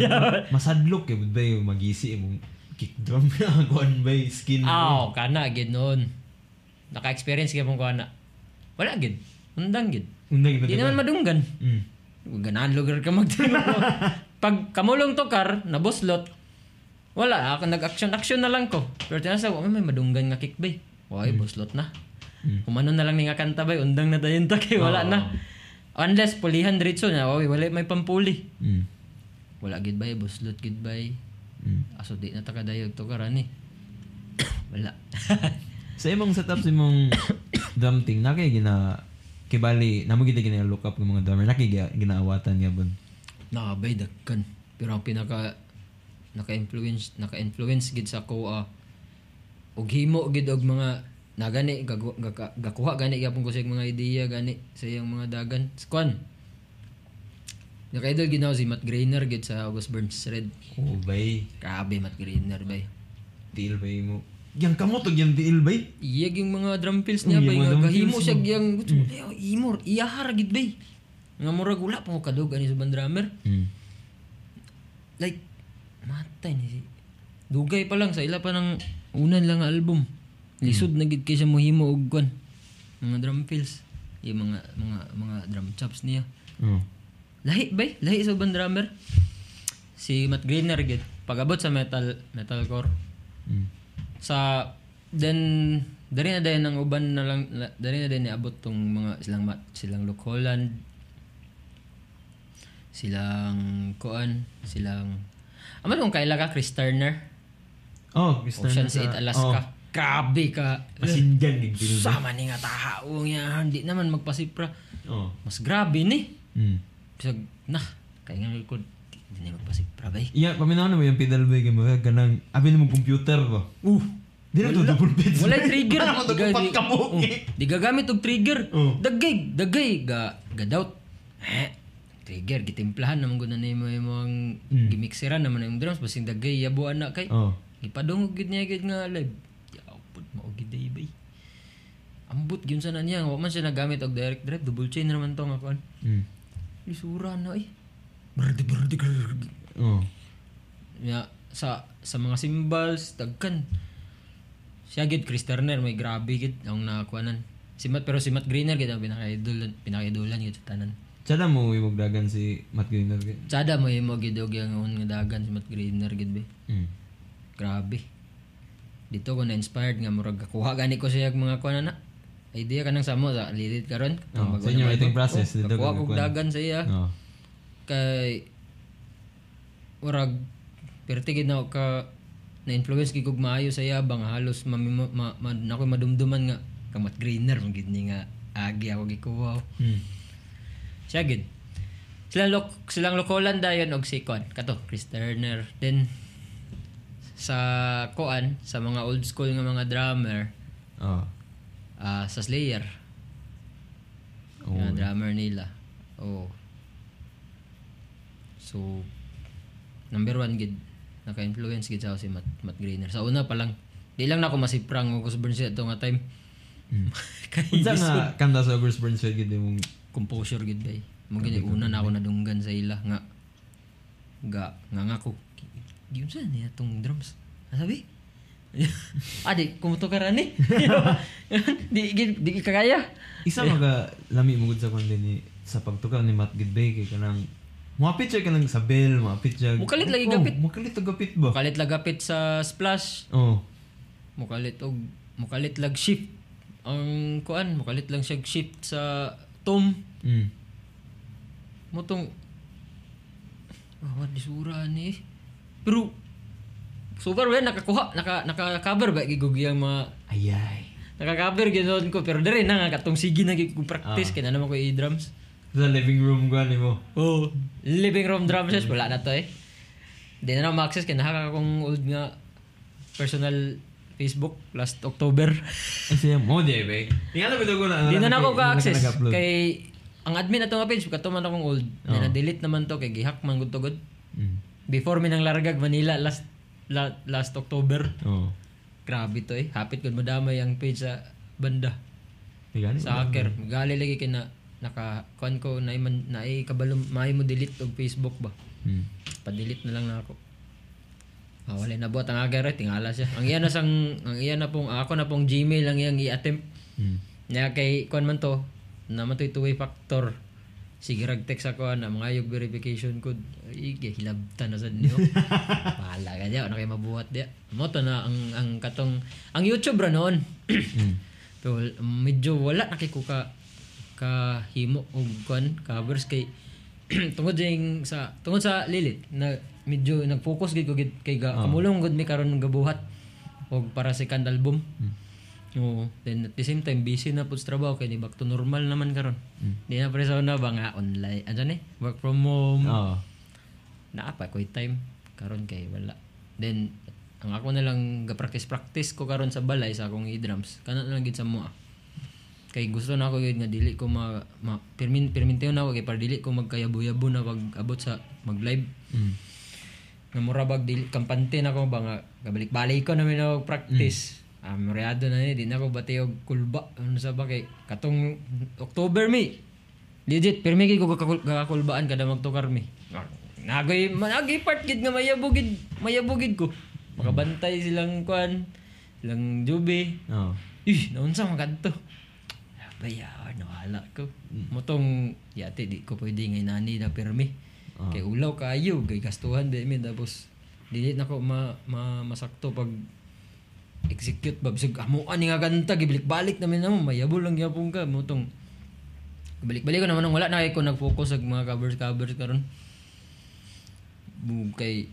Masadlok eh, ba yung magisi imong kick drum na kuan ba yung skin mo. Aw, kana, gid noon. Naka-experience ka mong kana. Wala, gid. Undang, gid. Unday Di naman madunggan. Mm. Ganaan lugar ka magtulog mo. Pag kamulong to car, nabuslot, wala, ako nag-action-action na lang ko. Pero tinasa ko, may madunggan nga kickbay. Why, buslot na. Mm. Kumano na lang ni nga kanta bay, undang na tayo ta kay wala Oo. na. Unless pulihan diretso na, oy, wala may pampuli. Mm. Wala gid bay, buslot gid bay. Mm. Aso di na ta kadayog to karani. wala. Sa imong setup sa imong drum thing, na kay gina kibali, namo gid gina look up ng mga drummer, na kay gi- ginaawatan nga bon. Nakabay dagkan. Pero ang pinaka naka-influence naka-influence gid sa ko ah, og himo gid og mga na gani gagu- gaka- gakuha gani gyapon ko sa mga ideya gani sa iyang mga dagan kwan Nakaidol ginaw si Matt Grainer gid sa August Burns Red. Oh, bay. Grabe Matt Grainer bay. Tiil bay mo. Yang kamot og yang tiil bay. Iyag yung mga drum fills niya Mm, bay nga fills siya yang mm. imor iyahar gid bay. Nga murag wala pa ko kadug ani sa band drummer. Mm. like matay ni si dugay pa lang sa ila pa ng unan lang nga album lisod na gid kay siya mohimo og kwan mga drum fills yung mga mga mga drum chops niya Oh. lahi bay lahi sa ubang drummer si Matt Greener gid pagabot sa metal metalcore Mm. Sa then dari na din ang uban na lang dari na din niabot tong mga silang mat silang Luke Holland silang Koan silang Aman kung kaila ka Chris Turner Oh, Mr. Ocean's Nasa- 8 Alaska grabe ka Oh, ni tiil bay. sama ni nga tao nga hindi naman magpasipra Oh. mas grabe ni Mm. bisag na kaya nga ko hindi na magpasipra bay Iya, paminaw na mo yung pedal bay kay mga ganang abin mo computer ba. uh Di na to double pitch. Wala trigger. Wala mo to kapat di- ka mo. Di gagamit og trigger. Oh. Dagay, dagay ga gadoubt. Eh, trigger gitimplahan naman gud na nimo imong Mm. gimixiran naman yung drums basing dagay yabuan na kay. Oh. Gipadungog gid niya gid nga live. Yaupod mo gid day bay. Ambot gyud sa na niya, wa man siya nagamit og direct drive, double chain naman to nga kon. Mm. Lisura na eh. Brrdi brrdi brrdi. Oh. Ya, sa sa mga cymbals dagkan. Siya gid Chris Turner may grabe gid ang nakakuanan. Si Matt pero si Matt Greener gid ang pinaka-idol pinaka-idolan gid sa tanan. Tsada mo imugdagan si Matt Greener kay. Sada mo imo gid og yung un nga dagan si Matt Greener gid be. Mm. Grabe. Dito ko na inspired nga murag kuha gani ko siya mga kuanan na. Idea kanang samo sa lilit karon. Oh, sa inyo writing process, dito Kuha ka ko dagan sa iya. Oh. Kay urag perti gid na ka na influence gid kog maayo sa yabang halos ma, ma, ma, ma nako madumduman nga kamat greener mo gid ni nga agi ako gikuha Mm. siya gid silang lok silang lokolan dayon og si Kon kato Chris Turner then sa koan sa mga old school nga mga drummer Oh. ah, sa Slayer Oh. Nga drummer nila. Oh. So, number one gid naka-influence gid sa ako si Matt, Matt Grainer. Sa una pa lang, di lang na ako masiprang mo Gus Burns ito nga time. Mm. Kay Unsa nga kanta sa August Burns Red gid mong composure gid bay. Mo gini una na ako nadunggan sa ila nga ga nga nga ko. Yun sa niya tong drums. Nasabi? Adi, kumuto ka rani. di, di, di ka kaya. isa maga lami mo gud sa kon ni sa pagtukar ni Matt Gidbay kay kanang Muapit siya kanang sa bell, muapit siya. Mukalit lagi Oh, gapit. Mukalit og gapit ba? Kalit lagapit sa splash. Oh. mukalit og mukalit lag shift ang kuan mukalit lang siya shift sa tom Mm. motong ah what disura ni pero super well nakakuha naka naka-cover ba gigug yung mga Ayay. naka-cover ginoon ko pero dere na nga katong sige na gig practice kaya na naman ko i-drums Sa living room ko ni mo. oh living room drum sets wala na to eh di na na ma-access kaya nakaka akong old nga personal Facebook last October siya mo di ba? Tingnan mo ko na. di na na ako ka-access kay ang admin na nga page kato man akong old di na delete naman to kay gihack man gud to gud Mm. before mi nang largag Manila last la, last October Oo. grabe to eh hapit gud madamay ang page sa banda sa hacker gali lagi kay na naka kuan ko na man na kabalo may mo delete og Facebook ba Mm. pa-delete na lang na ako Ah, wala na buhat ang eh, tingala siya ang iyan na sang ang iyan na pong ako na pong Gmail ang iyang i-attempt Mm. Nya kay kuan man to, naman to two-way factor. Sige rag text ako na mga yung verification code. Ige hilabtan na sad niyo. Bahala ka diya, ano kay mabuhat diya. Mo to na ang ang katong ang YouTube ra noon. Mm. Pero medyo wala na kay ko ka kahimo og kuan covers kay tungod ding sa tungod sa lilit na medyo nag-focus gid ko gid kay ga, kamulong gud mi karon gabuhat og para sa second album. Oo. Then at the same time, busy na po sa trabaho kaya di back to normal naman karon. Di na presa na ba nga online. Ano ni? Work from home. Oo. Naapa ko time. Karon kay wala. Then ang ako na lang ga-practice practice ko karon sa balay sa akong i-drums. Kana na lang gid sa mua. Kay gusto na ako gid nga dili ko ma, ma permin permintiyo na ako kay para dili ko magkayabo-yabo na pag abot sa mag-live. Mm. Nga mura bag dili kampante na ko ba nga kabalik-balik ko namin ako practice. Ah, moreado na ni di na ako bati og kulba ano sa ba kay katong October mi. Legit permi gid ko kakul- kakakulbaan kada magtukar mi. Nagay managay part gid nga mayabugid mayabugid ko. Makabantay silang kwan silang jubi. Oo. Ih, naunsa man kadto. Baya, nawala ko. Motong yate di ko pwede ngay nani na permi. Ah. Kay ulaw kayo, kay gastuhan di mi tapos dili na ko ma, ma masakto pag execute ba bisag amuan ni nga kanta gibalik-balik namin namo mayabol lang gyapon ka motong balik-balik ko naman wala na kay ko nag-focus sa mga covers covers karon kay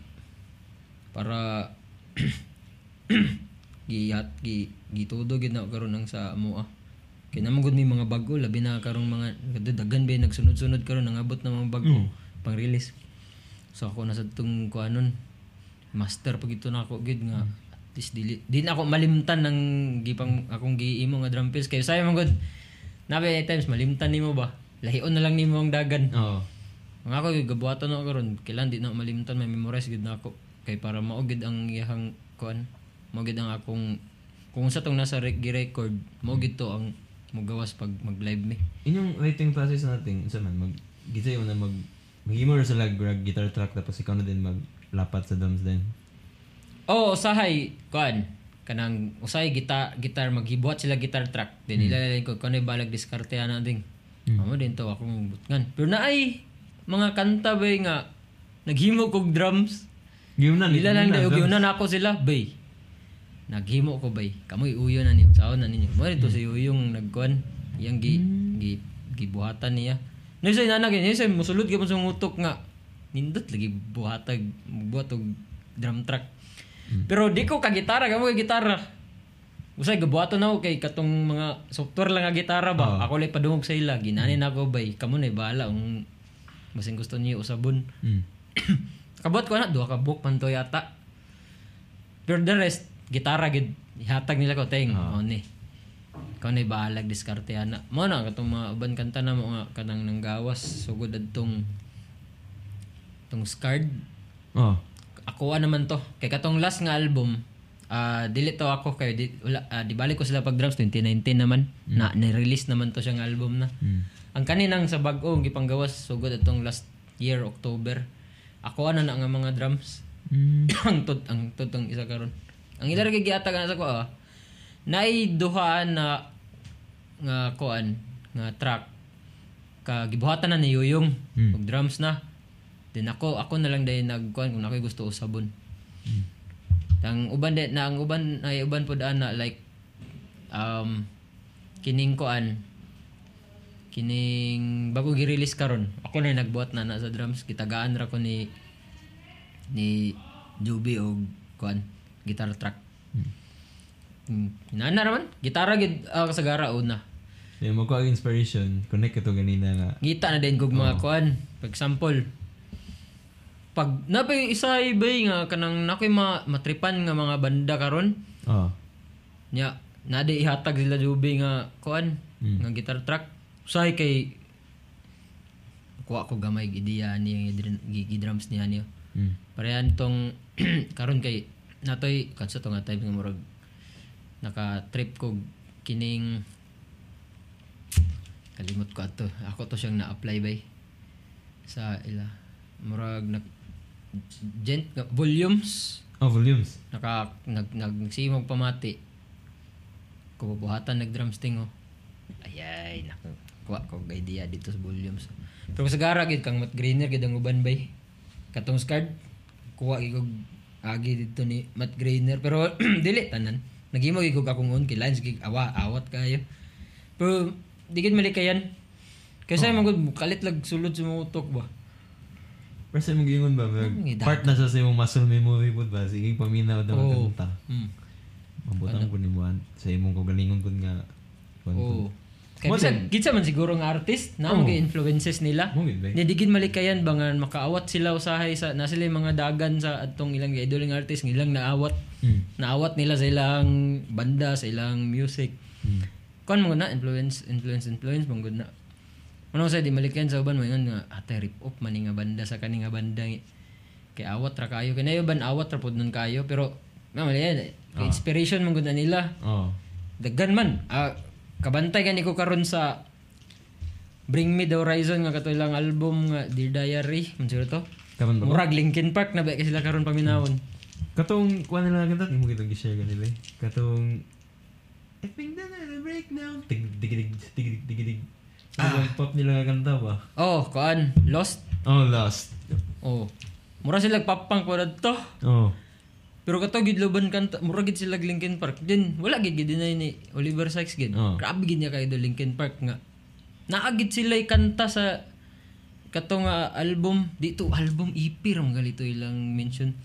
para gihat gi gitudo gid na karon ang sa amo ah kay naman gud may mga bago labi na karong mga dagan ba nagsunod-sunod karon nangabot na mga bago pang release so ako na sa tung kuanon master pag ito na ako gid nga at least dili di na ako malimtan ng gipang akong giimo nga drum pills kay sayo man gud nabe times malimtan nimo ba? Lahion na lang nimo ang dagan. Oo. ang ako yung gabuhaton ako karon. Kailan di na ako malimtan may memorize gid na ako. Kay para maugid ang iyahang kuan maugid ang akong kung sa tong nasa re- gi-record maugid to ang magawas pag mag-live mi Inyong writing process natin, isa man, mag, gisa yung na mag, mag-imo sa lag grab guitar track tapos ikaw na din maglapat sa drums din. oh usahay kuan kanang usahay gita gitar maghibuhat sila guitar track. Din ilalay ko kuno balag diskarte ana ding amo din to akong butngan. Pero naay mga kanta bay nga naghimo kog drums. Game na, Nila lang dayo gyunan ako sila, bay. Naghimo ko bay. Kamoy uyo na niyo. Saon na ninyo. Mo dito si uyong nagkuan, yang gi gi gibuhatan niya. Nisa na nagin, nisa musulod gyud sa utok nga. Nindot lagi buhatag buhat og drum track. Pero di ko ka gitara, kamo ka gitara. Usay gabuhaton ako kay katong mga software lang nga gitara ba. Ako lay padungog sa ila, ginani na ako bay. Kamo na bahala ang basing gusto niyo usabon. Mm. Kabot ko na, duha ka book man to yata. Pero the rest, gitara gid ihatag nila ko teng oh. ni. Kau na bahalag diskarte ana. Mo na katong mga uban kanta na mo nga kanang nanggawas sugod adtong tong scarred. Oh. Ako naman to. Kay katong last nga album, ah dili to ako kay di, wala, ah, di balik ko sila pag drums 2019 naman. Na ni-release naman to siyang album na. Mm. Ang kaninang sa bag-o gipanggawas sugod atong last year October. Ako ana na nga mga drums. Mm. ang tut ang tutong isa karon. Ang ila ra giatag na sa ko ah. Naay duha na nga kuan nga track ka gibuhatan na ni Yuyong Hmm. og drums na. Then ako ako na lang dahil nagkuan kung ako'y gusto usabon. Ang uban de na ang uban ay uban pod ana like um kining koan kining bago gi-release karon. Ako na nagbuhat na na sa drums gitagaan ra ko ni ni Juby og koan guitar track. Hmm. Inana raman gitara gid uh, kasagara una. Ko ang inspiration, connect ito ganina nga. Ngita na din kog mga kuan. For example, pag napay isa ibay nga kanang nakoy ma matripan nga mga banda karon Oh. nya nade ihatag sila jubi nga kuan Mm. nga guitar track usay kay kuha ko gamay ideya ni drums niya niyo Mm. parehan tong karon kay natoy kansa to nga time nga murag naka trip ko kining kalimot ko ato. Ako to siyang na-apply bay. Sa ila. Murag nag gent volumes. Oh, volumes. naka nag nagsimog pamati. Kububuhatan nag drums ting oh. Ayay nako kuha ko idea dito sa volumes. Pero sa gara gid kang mat greener gid ang uban bay. Katong scard kuha gid agi dito ni mat greener pero dili tanan nagimo gid kog akong on kay lines gid awa awat kayo pero di gid malikayan kasi oh. magud kalit lag sulod sa mga utok ba Pero sa mong gingon ba, mag, part na sa imong muscle memory po ba? Sige, paminaw Oo. ang kanta. mm. Mabutan ko ni Juan. Sa imong kagalingon ko nga. Juan ko. Kaya Mo bisa, din. kitsa man siguro nga artist na Oo. mga influences nila. Mo gid ba? Nidigin malikayan ba nga makaawat sila usahay sa na sila mga dagan sa atong ilang idoling artist ilang naawat Mm. naawat nila sa ilang banda sa ilang music. Mm. Kon mo na influence influence influence mong good na. Ano sa di malikayan sa uban mo yun nga ate rip up man nga banda sa kaning nga banda kay awat ra kayo kay ban awat ra pud nun kayo pero na mali yan kay inspiration mong good na nila. Oh. Daggan man. Ah, kabantay gani ko karon sa Bring Me the Horizon nga katulang album nga Dear Diary. Ano siguro to? Karon ba? Murag Linkin Park na ba kasi sila karon paminawon. Katong kuha nila kanta, mo kitang gi-share kanila eh. Katong I think that I break down. Tig dig dig dig dig. Ah. pop nila kanta ba? Oh, kuan, Lost. Oh, Lost. Oh. Mura sila papang ko to. Oh. Pero kato gid loban kanta, mura gid sila Linkin Park. Din wala gid gid na ni Oliver Sykes gid. Oh. Grabe gid niya kay do Linkin Park nga. Naagid sila kanta sa kato nga album dito album EP ram galito ilang mention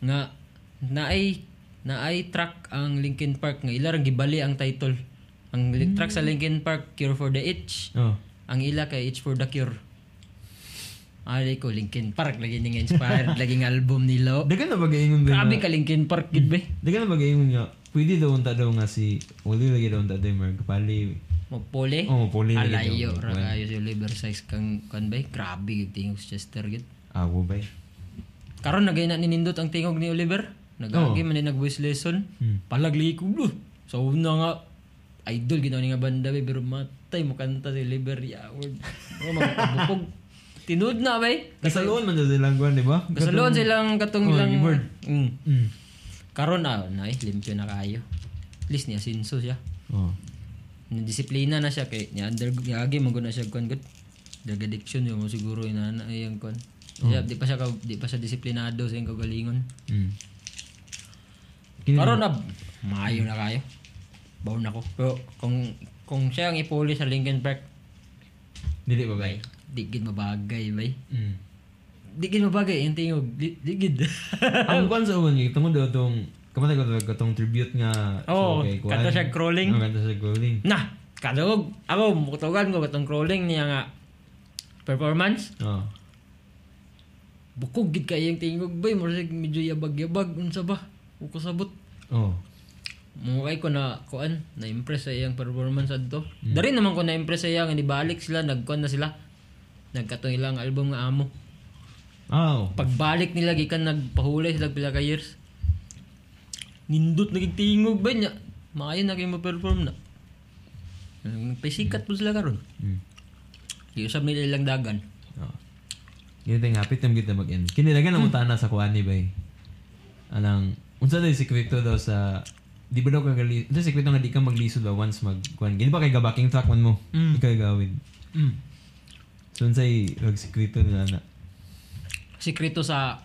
nga naay naay track ang Linkin Park nga ilarang gibali ang title. Ang li- track sa Linkin Park Cure for the Itch. Oh. Ang ila kay Itch for the Cure. Ay ko Linkin Park lagi ning inspired lagi nga album nila. Dagan na bagaingon ba? Grabe ka Linkin Park gid be. Dagan na bagaingon nga. Pwede daw unta daw nga si Uli lagi daw unta daw mer kapali. Mo pole. Oh, puli lagi Alayo daw. ra kayo si Oliver Sykes kang kan bay. Grabe gid tingog sa Chester gid. Awo ba? Karon nagay na ninindot ang tingog ni Oliver. Nagagi man din nag voice lesson. Hmm. Palagli ko bro. So una nga idol ginawa ni nga banda pero matay mo kanta si Oliver ya. Mga magpabukog. Tinud na bay. Kasaloon man silang kuan, di ba? Kasalon silang katong Oh, ilang keyboard. Mm. Mm. Karon ah, na eh, limpyo na kayo. At least niya sinso siya. Oh. Disiplina na siya kay niya under yagi mo na siya kon good. Drug addiction yung siguro ina na yung kon. Siya, di pa siya ka, di pa siya disiplinado sa iyong kagalingon. Mm. Karon na maayo na kayo. Baw na ko. Pero kung kung siya ang ipuli sa Linkin Park, Dili ba ba? Di gid mabagay bay. Mm. Di gid mabagay yung tingog. Di, di gid. Ang kuan sa uwan, tungod daw tong kamatay ko katong tribute nga Oo, kay kuan. kanta siya crawling. Oo, kanta siya crawling. nah, kadog. Ako, mukutugan ko katong crawling niya nga performance. Oh. Bukog gid kay yung tingog bay. Murag medyo yabag-yabag. Unsa ba? Ukasabot. Oh. Mukay ko na kuan na impress sa iyang performance adto. Dari naman ko na impress sa iya nga nibalik sila nagkuan na sila. Nagkatong ilang album nga amo. Oh. Pagbalik nila gikan nagpahulay sila pila ka years. Nindot nagigtingog ba niya? Maayo na kayo ma-perform na. Nagpasikat po sila karon. Mm. Di usab nila ilang dagan. Oh. Yun tayong hapit na kita mag-end. Kinilagan ang utana sa kuan ni bay. Anang, unsa daw si Kwito daw sa di ba daw kagali unsa si Kwito nga di ka magliso daw once mag kuan gini ba kay gabaking track man mo Mm. ikaw gawid Mm. So unsay wag si Kwito na na Sikreto sa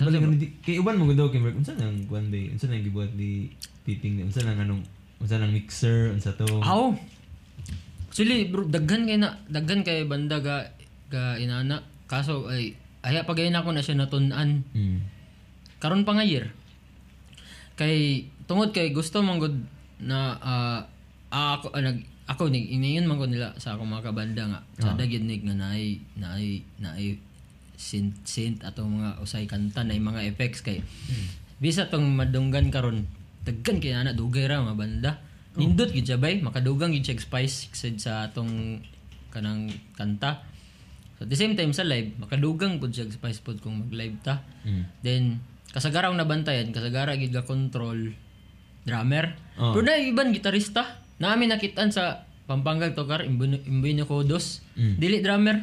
Balik di- kay uban mo daw kay Mark, unsa nang kuan day? Unsa nang gibuhat di fitting? Unsa nang anong unsa nang mixer, unsa to? Aw. Actually, bro, daghan kay na daghan kay banda ga ga inana. Kaso ay aya pag na ko na siya natun-an. Mm. Karon pa nga year. Kay tungod kay gusto man gud na ah, ah, ako ah, nag ako nig iniyon man ko nila sa akong mga kabanda nga sa dagid nig nga naay naay naay synth synth ato mga usay kanta na mga effects kay bisa tong madunggan karon daggan kay ana dugay ra mga banda nindot gid siya bay makadugang gid siya spice sad sa atong kanang kanta so at the same time sa live makadugang pud siya spice pod kung mag live ta Mm. Then, kasagara ang nabantayan, kasagara gid ga control drummer. Oh. Pero na iban gitarista. Namin nakitaan sa Pampanga Tokar, Imbino Kodos. Mm. Dili drummer.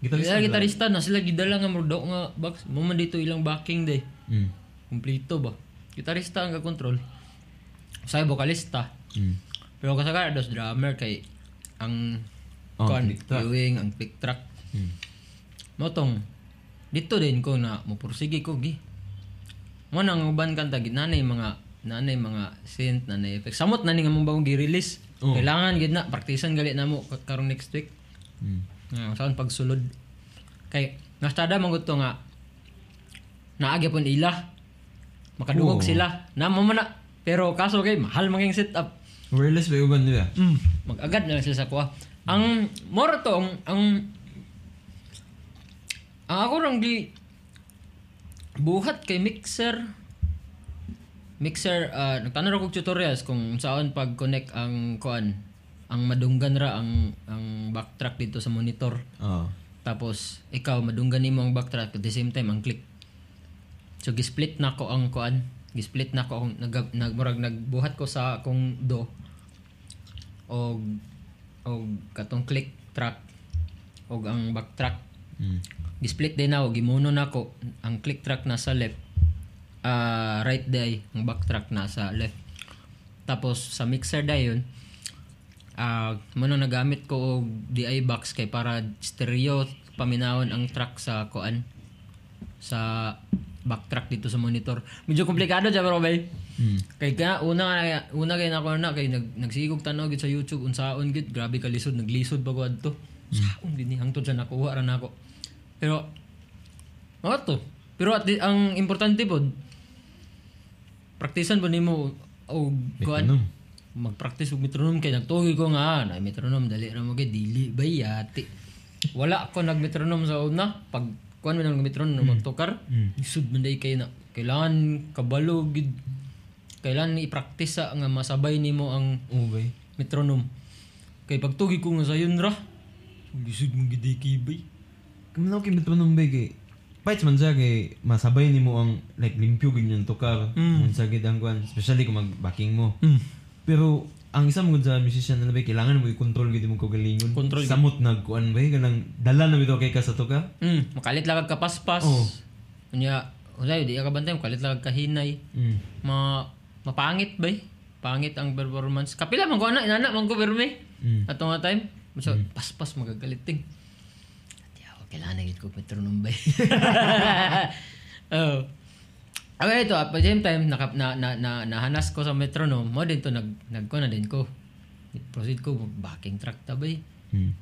Gitarista Gitarista, gitarista na sila gidala nga murdo nga box. Mo man dito ilang backing day. Mm. Kompleto ba? Gitarista ang ga-control. Sa vocalista. Mm. Pero kasagara dos drummer kay ang Oh, track. viewing, ang pick track. Mm. Motong, dito din ko na mupursige ko gi. Mo nang uban kanta gid nanay mga nanay mga synth nanay effects. Samot na ni nga mong bagong gi-release. Oh. Kailangan gid na praktisan gali na mo ka- karong next week. Mm. Nga saan pagsulod. Kay nastada man gud to nga naagi pon ila. Makadungog Oh. sila. Na mo na. Pero kaso kay mahal maging setup. Wireless ba uban nila? Mm. Mag-agad na lang sila sa kuha. Ang more to ang ang ang ako rang di buhat kay mixer mixer uh, nagtanong ako tutorials kung saan pag connect ang kuan ang madunggan ra ang ang backtrack dito sa monitor. Oh. tapos ikaw madunggan nimo ang backtrack at the same time ang click. So gisplit na ko ang kuan gisplit na ko ang nag, nagmurag nagbuhat ko sa akong do. Og og katong click track og ang backtrack. Mm. gisplit din na og gimuno na ko ang click track nasa left ah right day ang backtrack nasa left. Tapos sa mixer dayon ah mano nagamit ko og DI box kay para stereo paminawon ang track sa kuan sa backtrack dito sa monitor. Medyo komplikado jud pero bay. Mm. kay ka una una kay nako na kay nag nagsigog tanaw gid sa YouTube unsaon gid grabe ka lisod naglisod pa ko adto. Saon gid ni hangtod sa nakuha ra nako. Pero ano to pero at ang importante pod praktisan po nimo og kuan? Magpractice og metronome kay nagtugi ko nga na metronome dali ra mo kay dili ba yati wala ako nag metronome sa una. Pag kuan man ang metronome magtukar Mm. isud man day kay na kailangan kabalo gid kailangan i-practice sa nga masabay nimo ang bay. metronome kay pagtugi ko nga sayon ra gisud mo gid kibay Kamano kay metronome bay kay Fights man siya kay masabay nimo ang like limpyo ganyan tukar. Mm. Unsa gid ang kuan, especially kung mag-backing mo. mm. Pero ang isa mo sa musician na bay kailangan mo i-control gid mo kagalingon. Control. Samot nagkuan bay kanang dala na bitaw kay ka sa tukar. mm. makalit lang kag kapaspas Oo. Unya, usay di ka bantay makalit lang kag kahinay Mm. ma mapangit ba pangit ang performance kapila man ko ana inana man ko perme Mm. ato nga time so paspas magagaliting kailangan gid ko metronome ba oh Okay, ito, at the same time, naka, na, na, na, nahanas ko sa metronome, mo din to, nag, nag, na din ko. Proceed ko, backing track tabay. Mm.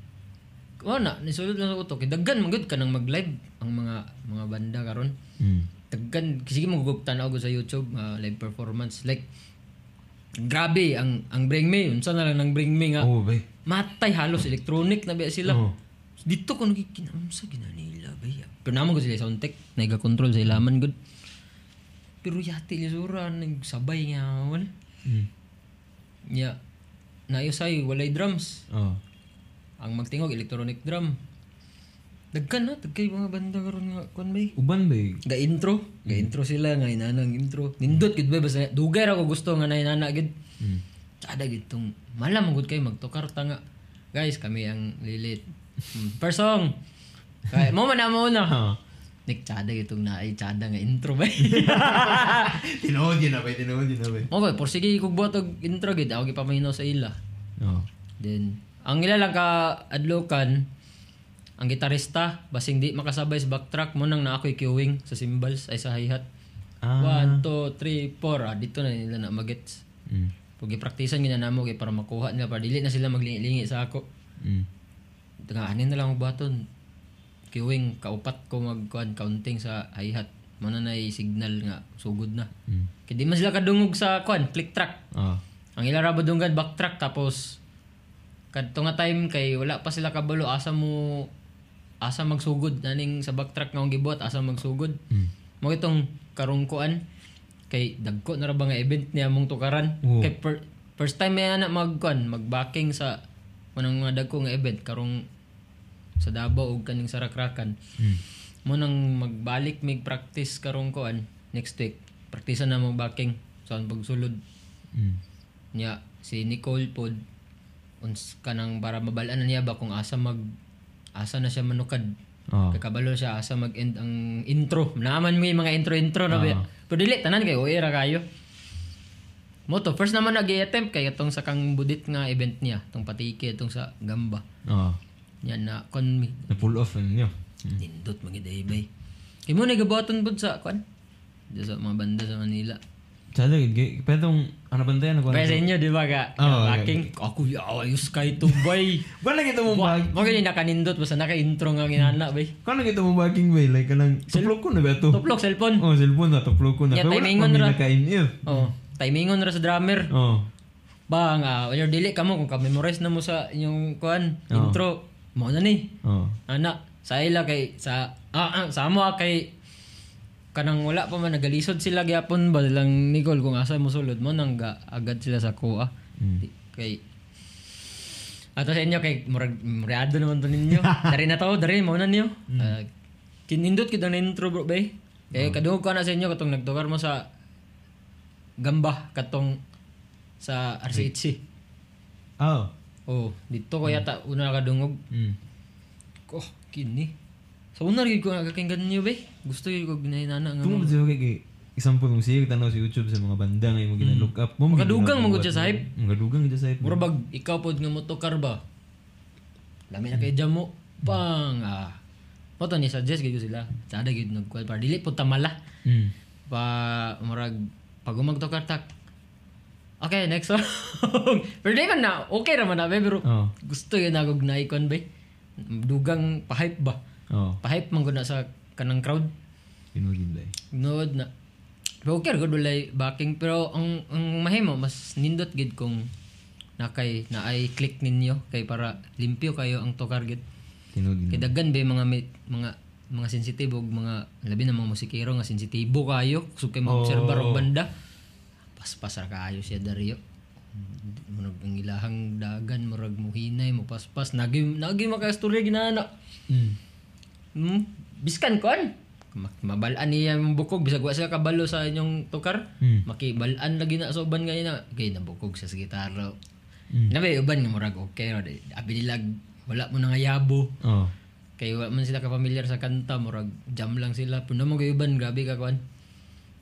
Kuha na, nisulod lang sa utok. Daggan, magod ka nang mag-live ang mga mga banda karon Mm. daggan sige mo gugug tanaw ko sa YouTube uh, live performance like grabe ang ang Bring Me unsa na lang nang Bring Me nga Oh, bay. matay halos electronic na ba sila Oh. Dito ko nagikinamsa ginanila ba ya pero naman ko sila sound tech naiga control sa ilaman good. Pero yati lisura nagsabay nga wal Mm. nya naayosay walay drums. Oh. ang magtingog electronic drum. Dagkan na dagkay mga banda karon nga kon bay? Uban bay. ga intro ga intro sila nga inanang intro. Nindot gid ba basta dugay ra ko gusto nga na inana gid. Mm. Tsada gid tong malam gud kay magtukar ta nga. Guys kami ang lilit Hmm, per song kay mo man na mo na Ah. nik tsada gid tong naay tsada nga intro ba Tinuod yun na bay, tinuod yun na bay. okay por sige kog buhat og intro gid ako gipamainaw sa ila Oh. then ang ila lang ka adlokan ang gitarista basing di makasabay sa backtrack mo nang na ako'y queuing sa cymbals ay sa hi-hat. Ah. 1 2 3 4 ah dito na nila na magets. Mm. Pag gipraktisan gina namo kay para makuha nila para dili na sila maglingi-lingi sa ako. Mm. Tangahanin na lang og baton. Queuing kaupat ko magkuan counting sa hi-hat. Mo na signal nga sugod na. Mm. Kay di man sila kadungog sa kuan click track. Oh. Ang ila ra badunggan backtrack tapos kadto nga time kay wala pa sila kabalo asa mo asa magsugod naning sa backtrack nga gibuhat asa magsugod. Mm. Mo itong karong kuan kay dagko na ra ba nga event niya mong tukaran. Oo. Kay per- first time may ana magkuan magbacking sa manang mga dagko nga event karong sa Davao ug kaning sa Rakrakan. Mm. Mo nang magbalik mig practice karong kuan next week. Praktisan na mo backing sa pagsulod Mm. niya si Nicole pod uns kanang para mabalaan na niya ba kung asa mag asa na siya manukad Oh. kakabalo siya asa mag end ang intro naman mo yung mga intro intro na ba Ah. pero dili tanan kay uy ra kayo mo to first naman nag attempt kay itong sa kang budit nga event niya itong patiki itong sa gamba Oh. Yan na kon mi Na pull off niyo. nindot magiday bay kay mo nagabuhaton pod sa kon Diyan sa mga banda sa Manila gid pero ano bantayan na ko. Kaya sa inyo, di ba ka? Oo, Backing. Ako, ayos kay to, bay. Wala kita mo bag. Mo gani nakanindot basta naka-intro nga ginana bay. Kano kita mo bagging bay like kanang tuplok ko na ba to? Tuplok cellphone. Oh, cellphone na tuplok ko na. Yeah, Pero timingon ra. Oh, timingon ra sa drummer. Oh. Ba nga, when dili ka mo kung ka-memorize na mo sa inyong kuan, Oo. intro. Mo na ni. Oh. Ana, sa ila kay sa ah, ah, sa mo ah, kay kanang wala pa man nagalisod sila gyapon ba lang Nicole kung asa mo sulod mo nang ga, agad sila sa kuha. Mm. Kay Ato sa inyo kay murag muriado naman to ninyo. dari na to, dari mo na niyo. Ah, kinindot kita na intro bro bay. Kay kadungog ko na sa inyo katong nagtukar mo sa gamba katong sa RCHC. Oh. Oh, dito ko yata una kadungog. Mm. Oh, kini. Sa una rin ko nakakinggan niyo bay. Gusto ko ginahinana nga. Tungo sa kay example kung siya tanaw sa YouTube sa mga banda nga yung gina-look up. Mo Makadugang mo gud siya sa hype. Magadugang gid sa hype. Mura bag ikaw pod nga motokar ba? Dami na kay jamo. Pang ah. Mo to ni suggest ko sila. Sada gid nagkuan para dili pod tamala. Mm. Pa murag pag umagtokar tak. Okay, next song. pero di man na, okay raman na, be, pero Oh. gusto yun ako gnaikon ba? Dugang pa-hype ba? Oh. Pa-hype man ko na sa kanang crowd. Kinugin dai. Nood na. Pero okay, good walay backing. Pero ang, ang mahimo, mas nindot gid kung nakay na ay click ninyo kay para limpyo kayo ang tokar gid. Kinugin. Kay daggan ba mga mga mga sensitive og mga labi na mga musikero nga sensitibo kayo kusog kay maobserbar og banda. Paspas ra kayo siya dariyo. Murag ang ilahang dagan murag muhinay mo paspas nagi nagi makaistorya ginana. Mm. Hmm, biskan kon. Ma- Mabalaan niya yung bukog bisag wa sila kabalo sa inyong tukar. Mm. Makibalaan lagi na sa uban nga ina. Kay nabukog siya sa gitara. Mm. Nabi uban nga murag okay ra. di- Abi nila wala mo na nga yabo. Oh. Kay wala man sila ka familiar sa kanta murag jam lang sila. Puno mo kay uban grabe ka kuan.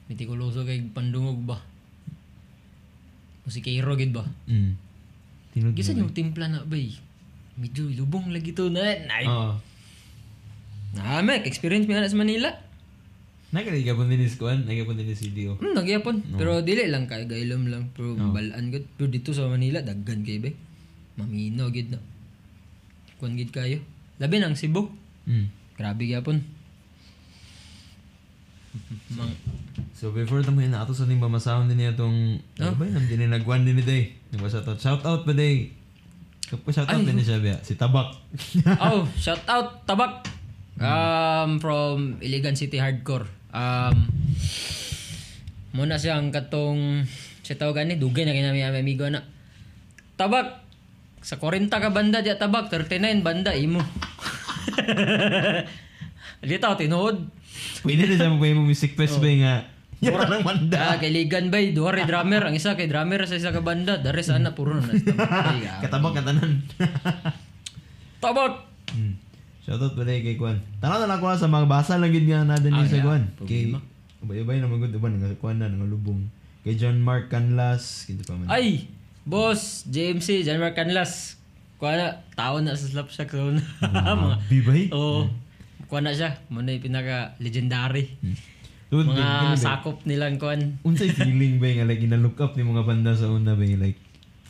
Mitikuloso kay pandungog ba. Musikero gid ba. Mm. Tinugin. Gisa yung timpla na bay. Medyo lubong lagi to na. Nay. Oh. Ah, mek experience mi na sa Manila. Nakaliga po din is kuan, nakaliga po din is video. Hmm, nagyapon. Pero dili lang kay gailom lang. Pero balaan gud. Pero dito sa Manila daggan kay be. Mamino gid na. Kuan gid kayo. Labi nang Cebu. Mm. Grabe gyapon. Mang So before tamo na ato sa ning mamasahon din niya tong ano ba yun din nagwan din ni day. Shout out shout out pa day. Kapag shout out din siya ba si Tabak. oh, shout out Tabak. Um from Iligan City Hardcore. Um muna siyang katong siya tawag ni dugay na kinami amigo na. Tabak sa 40 ka banda diya tabak 39 banda imo. Dito tinuod. Pwede na mo music fest ba nga. Yan ang manda. Ah, kay Ligan bay, duha ray drummer, ang isa kay drummer sa isa ka banda, the rest ana puro na sa tabak. Ay, ah. Katabak ka tanan. Tabak. Hmm. Shout out pa day kay Kwan. Tanaw na lang ko sa mga basa lang gid nga na din Ah, sa. Kwan. Kay. Ubay-ubay na magud uban nga Kwan na nga lubong. Kay John Mark Canlas, kinto pa man. Ay, boss, JMC, Jan Mark Canlas. kuha na, tao na sa slap shack zone. mga, Bibay? oo. Kuha na siya. Muna yung pinaka-legendary. Tuod, Mga gani ba? sakop nilang kuhan. Unsay feeling ba nga like ina-look up ni mga banda sa una ba like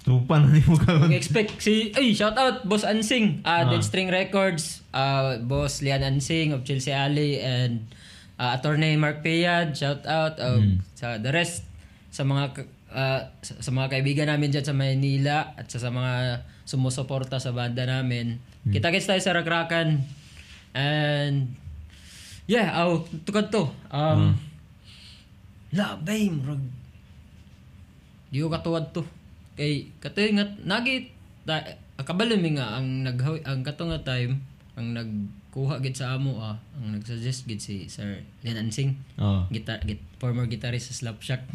trupa na ni mo karon. Mag-expect si, ay, shout out, Boss Ansing, uh, Dead String Records, uh, Boss Lian Ansing of Chelsea Alley, and uh, Attorney Mark Payad, shout out, uh, sa the rest, sa mga, uh, sa, sa mga kaibigan namin dyan sa Manila, at sa, sa mga sumusuporta sa banda namin. Kita-kits tayo sa Rakrakan, and, yeah, aw, tukad to. Um, Labay, murag, Di ko katuwad to. Kay katoy nga nagi ta, kabalo mi nga ang nag ang kato nga time ang nagkuha gid sa amo ah, ang nagsuggest gid si Sir Len Ansing. Oh. Guitar, git, former guitarist sa Slap Shack.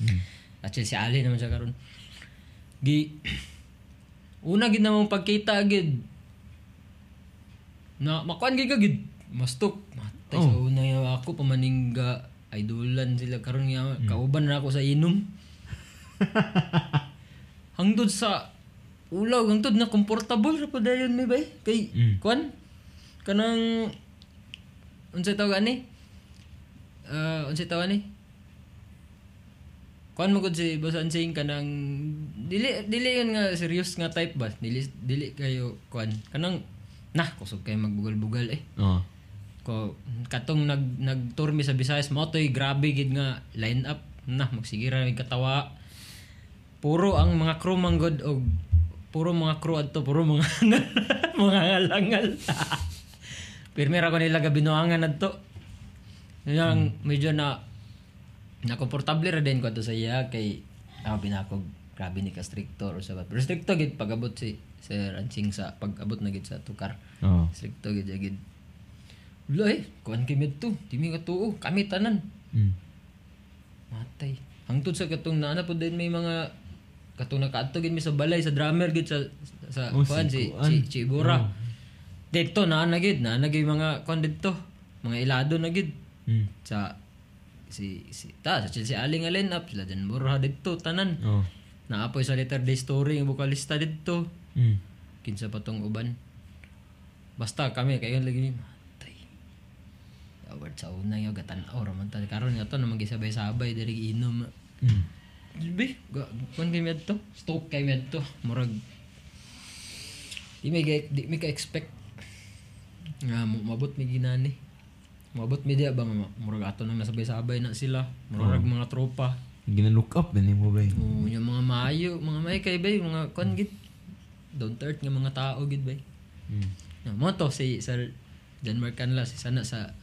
Actually si Ali naman siya karon. Gi una gid namang pagkita gid na makuan gid ka gid mastok. Matay sa una yung ako pamaningga. Idolan sila. Karon nga kauban na ako sa inom. Hangtod sa ulaw. Hangtod na comfortable ra pa dayon mi bay. Kay Mm. kuan kanang unsay tawag ani? Uh, unsay tawag ani? Kuan mo gud si Boss Ansing kanang dili dili yun nga serious nga type ba? Dili dili kayo kuan kanang nah kusog kayo magbugal-bugal eh. Oh. Ko katong nag nagtour mi sa Visayas mo toy grabe gid nga line up. Na magsigira mig katawa. Puro ang mga crew manggod og puro mga crew adto puro mga mga ngalangal. Pirmi ra ko nila gabinuangan adto yang medyo na na komportable ra din ko adto sa iya kay ako pinakog grabe ni ka stricto or sa pero stricto gid pagabot si Sir Ansing sa pag-abot na gid sa tukar. Oh. Stricto gid gid. Wala eh, kuan kami to. Di mi katuo, kami tanan. Mm. Matay. Hangtod sa katong naana po din may mga katong nakaadto gid mi sa balay sa drummer gid sa sa Oh, kuan si si si Chibura. Dito na na gid, na gid mga kuan dito. Mga ilado na gid Mm. sa si si ta sa Chelsea Aling line up sila dyan mura dito tanan. Oh. Naapoy sa Letter Day Story ang vocalista dito. Mm. kinsa pa tong uban basta kami kayo lagi award sa una yung gatan-aw raman ta karon nga to na magisabay-sabay diri inom Mm. Be, ga, kuan kay med to? Stoke kay med to. Murag di ga- di mi ka expect nga mabot mi ginani. Mabot mi dia ba murag ato nang nasabay-sabay na sila. Murag mga tropa. Gina-look up din ni mo ba? Oo, yung mga maayo, mga may kay bay, mga kon gid. Down earth nga mga tao gid bay. Mm. Yeah, mo to si Sir John Mark Canla si sana sa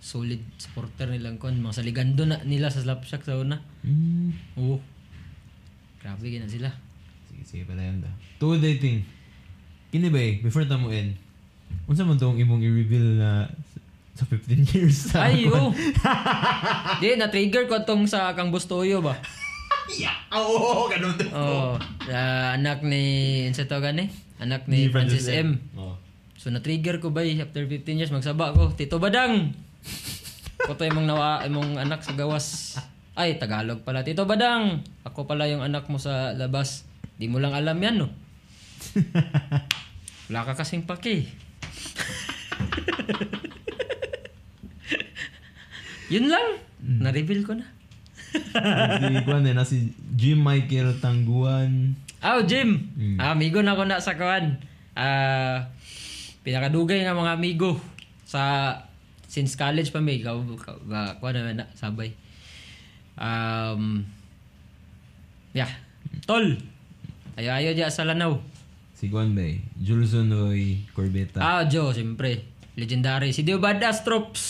solid supporter nilang kon mga saligando na nila sa Slapshack sa una. Mm. Oo. Grabe gina sila. Sige, sige pala yan da. Tuod dating. Kini ba eh, before ta mo end, unsa man tong imong i-reveal na sa 15 years sa Ay, oo. Di, na-trigger ko tong sa Kang Bustoyo ba? Yeah! Oo, ganun to. Oo. Ah, anak ni, sa to gani? Anak ni Francis M. Oh. So na-trigger ko ba eh, after 15 years magsaba ko, Tito Badang. Ko to imong nawa imong anak sa gawas. Ay, Tagalog pala. Tito Badang, ako pala yung anak mo sa labas. Di mo lang alam yan, no? Wala ka kasing paki. Yun lang. Na-reveal ko na. si Juan eh, na si Jim Michael Tangguan. Oh, Jim. Mm. Ah, amigo na ako na sa kawan. Ah, pinakadugay nga mga amigo sa since college pa may ka ka kuha naman na sabay. Um, yeah. Tol. Ayo ayo diya sa Lanao. Si Juan ba eh, Julson Roy Corbeta. Ah, Joe, siyempre. Legendary. Si Dio Badass Troops.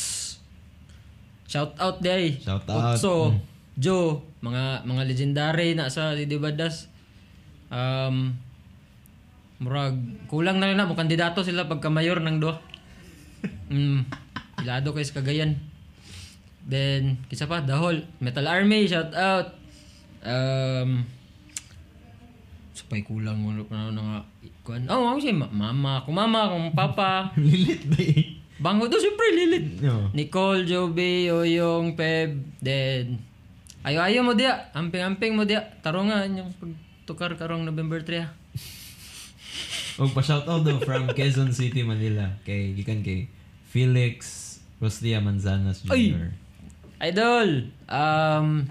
Shout out day. Shout out. Otso, Joe, mga mga legendary na sa si Dio Badass. Um, murag, kulang na lang na. Mo kandidato sila pagka mayor ng do. mm, ilado kayo sa Cagayan. Then, kisa pa, The Hall. Metal Army, shout out. Um, Supay kulang mo na na nga. Kuan. Oh, ako ma- mama, kung mama, kung papa. Lilit ba eh? Bango to, siyempre, lilit. No. Nicole, Joby, Oyong, Peb, then ayo-ayo mo dia, amping-amping mo dia. Taro nga yung pagtukar karong November 3 ha. Og pa shoutout daw from Quezon City, Manila. Kay gikan kay Felix Rostia Manzanas Ay! Jr. Idol! Um,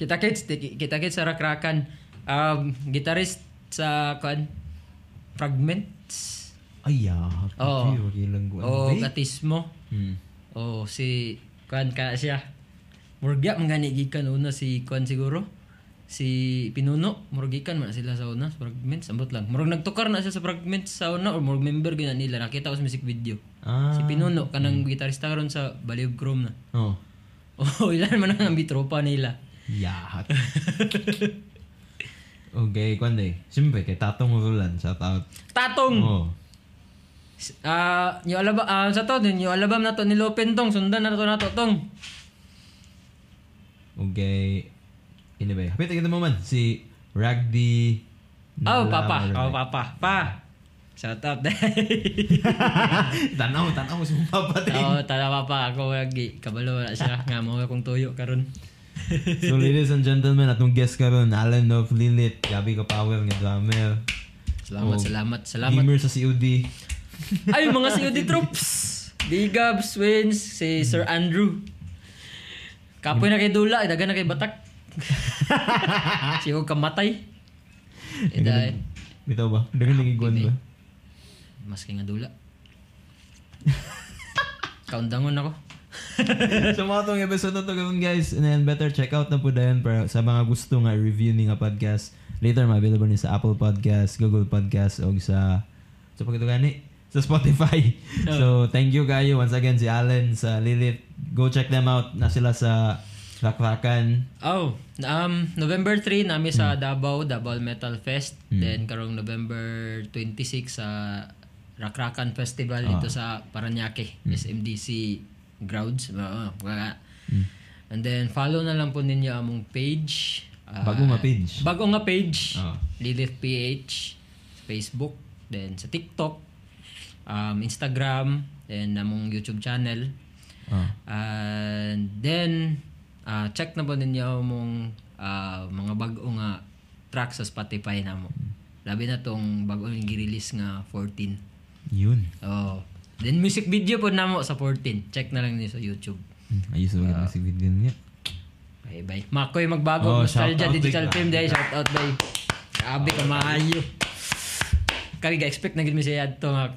kita kits, kita kits sa Rakrakan. Um, gitarist sa kuan Fragments. Ay, ya. Oo. Okay, okay lang ko. O Katismo. Hmm. O si kuan ka siya. Murgya mangani gikan una si kuan siguro. Si Pinuno, murgikan man sila sa una, fragments, ambot lang. Murag nagtukar na siya sa fragments sa una or murag member gina nila. Nakita ko sa music video. Ah. Si Pinuno, kanang gitarista karon sa Baliw Chrome na. Oh. Oh, ilan man ang bitropa nila. Yahat. okay, kuan day. Siyempre, kay Tatong Rulan. Shout out. Tatong! Oh. Ah, yung alabam, ah, sa to, din, yung alabam na to ni Lopen tong, sundan na to na to tong. Okay. Ini ba? Hapit kita mo man. Si Ragdi. Oh, papa. or- Oh, papa. Pa. Shout out tanaw, tanaw si mong papa din. Oo, tala papa. Ako lagi. Kabalo wala siya. Nga mo akong tuyo karon. So ladies and gentlemen, atong guest karon Alan of Lilith, Gabi ka power nga drummer. Salamat, Oh. salamat, salamat. Gamer sa COD. Ay, mga COD troops. Bigab, Swins, si Sir Andrew. Kapoy na kay Dula, dagan na kay Batak. Si Huwag kamatay. Eh, dahil, Bitaw ba? Dagan lagi guwan ba? mas kay nga Dula. Kaundangon ako. so mga tong episode na to guys, and then better check out na po dayon para sa mga gusto nga review ni nga podcast. Later ma-available ni sa Apple Podcast, Google Podcast o sa sa pagkito gani sa Spotify. so thank you kayo once again si Allen sa Lilith. Go check them out na sila sa Rakrakan. Oh, um, November 3 nami sa Davao, Davao Metal Fest. Hmm. Then karong November 26 sa Rakrakan Festival dito Ah. sa Paranaque, SMDC Grounds. Oo, wala. Hmm. And then follow na lang po ninyo among page. Ah, Bago nga page. Bago nga page. Ah. Lilith PH Facebook, then sa TikTok, um, Instagram, then among YouTube channel. Ah. And then, ah, check na po ninyo mong ah, mga bago nga track sa Spotify na mo. Labi na tong bago yung girelease nga 14. Yun. Oh. Then music video po na mo sa 14. Check na lang niyo sa YouTube. Hmm, Ayos na uh, si video niya. Bye bye. Makoy magbago. Oh, Nostalgia Digital Film day. Shout out day. Grabe ka maayo. Kami ga-expect na gid mi sa iya to nga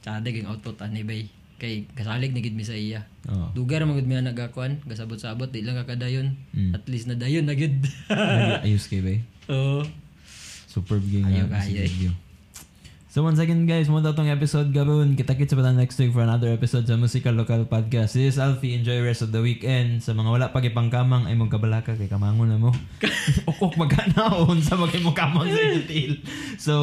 sada ging output ani bay. Kay kasalig na gid mi sa iya. Oh. Dugar mo gud mi nagakuan, gasabot-sabot di lang kakadayon. Mm. At least na dayon na gid. Ayos kay bay. Oo. Superb game Ayaw nga si kaya eh. video. So once again guys, mo tong episode gabon. Kita-kits pa next week for another episode sa Musical Local Podcast. This is Alfie. Enjoy rest of the weekend. Sa mga wala pa pagipangkamang ay mong kabalaka kay kamangon na mo. Ukok maganaon sa magay mo kamang sa itil. So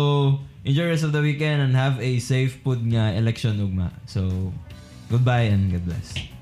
enjoy rest of the weekend and have a safe pud nga election ugma. So goodbye and God bless.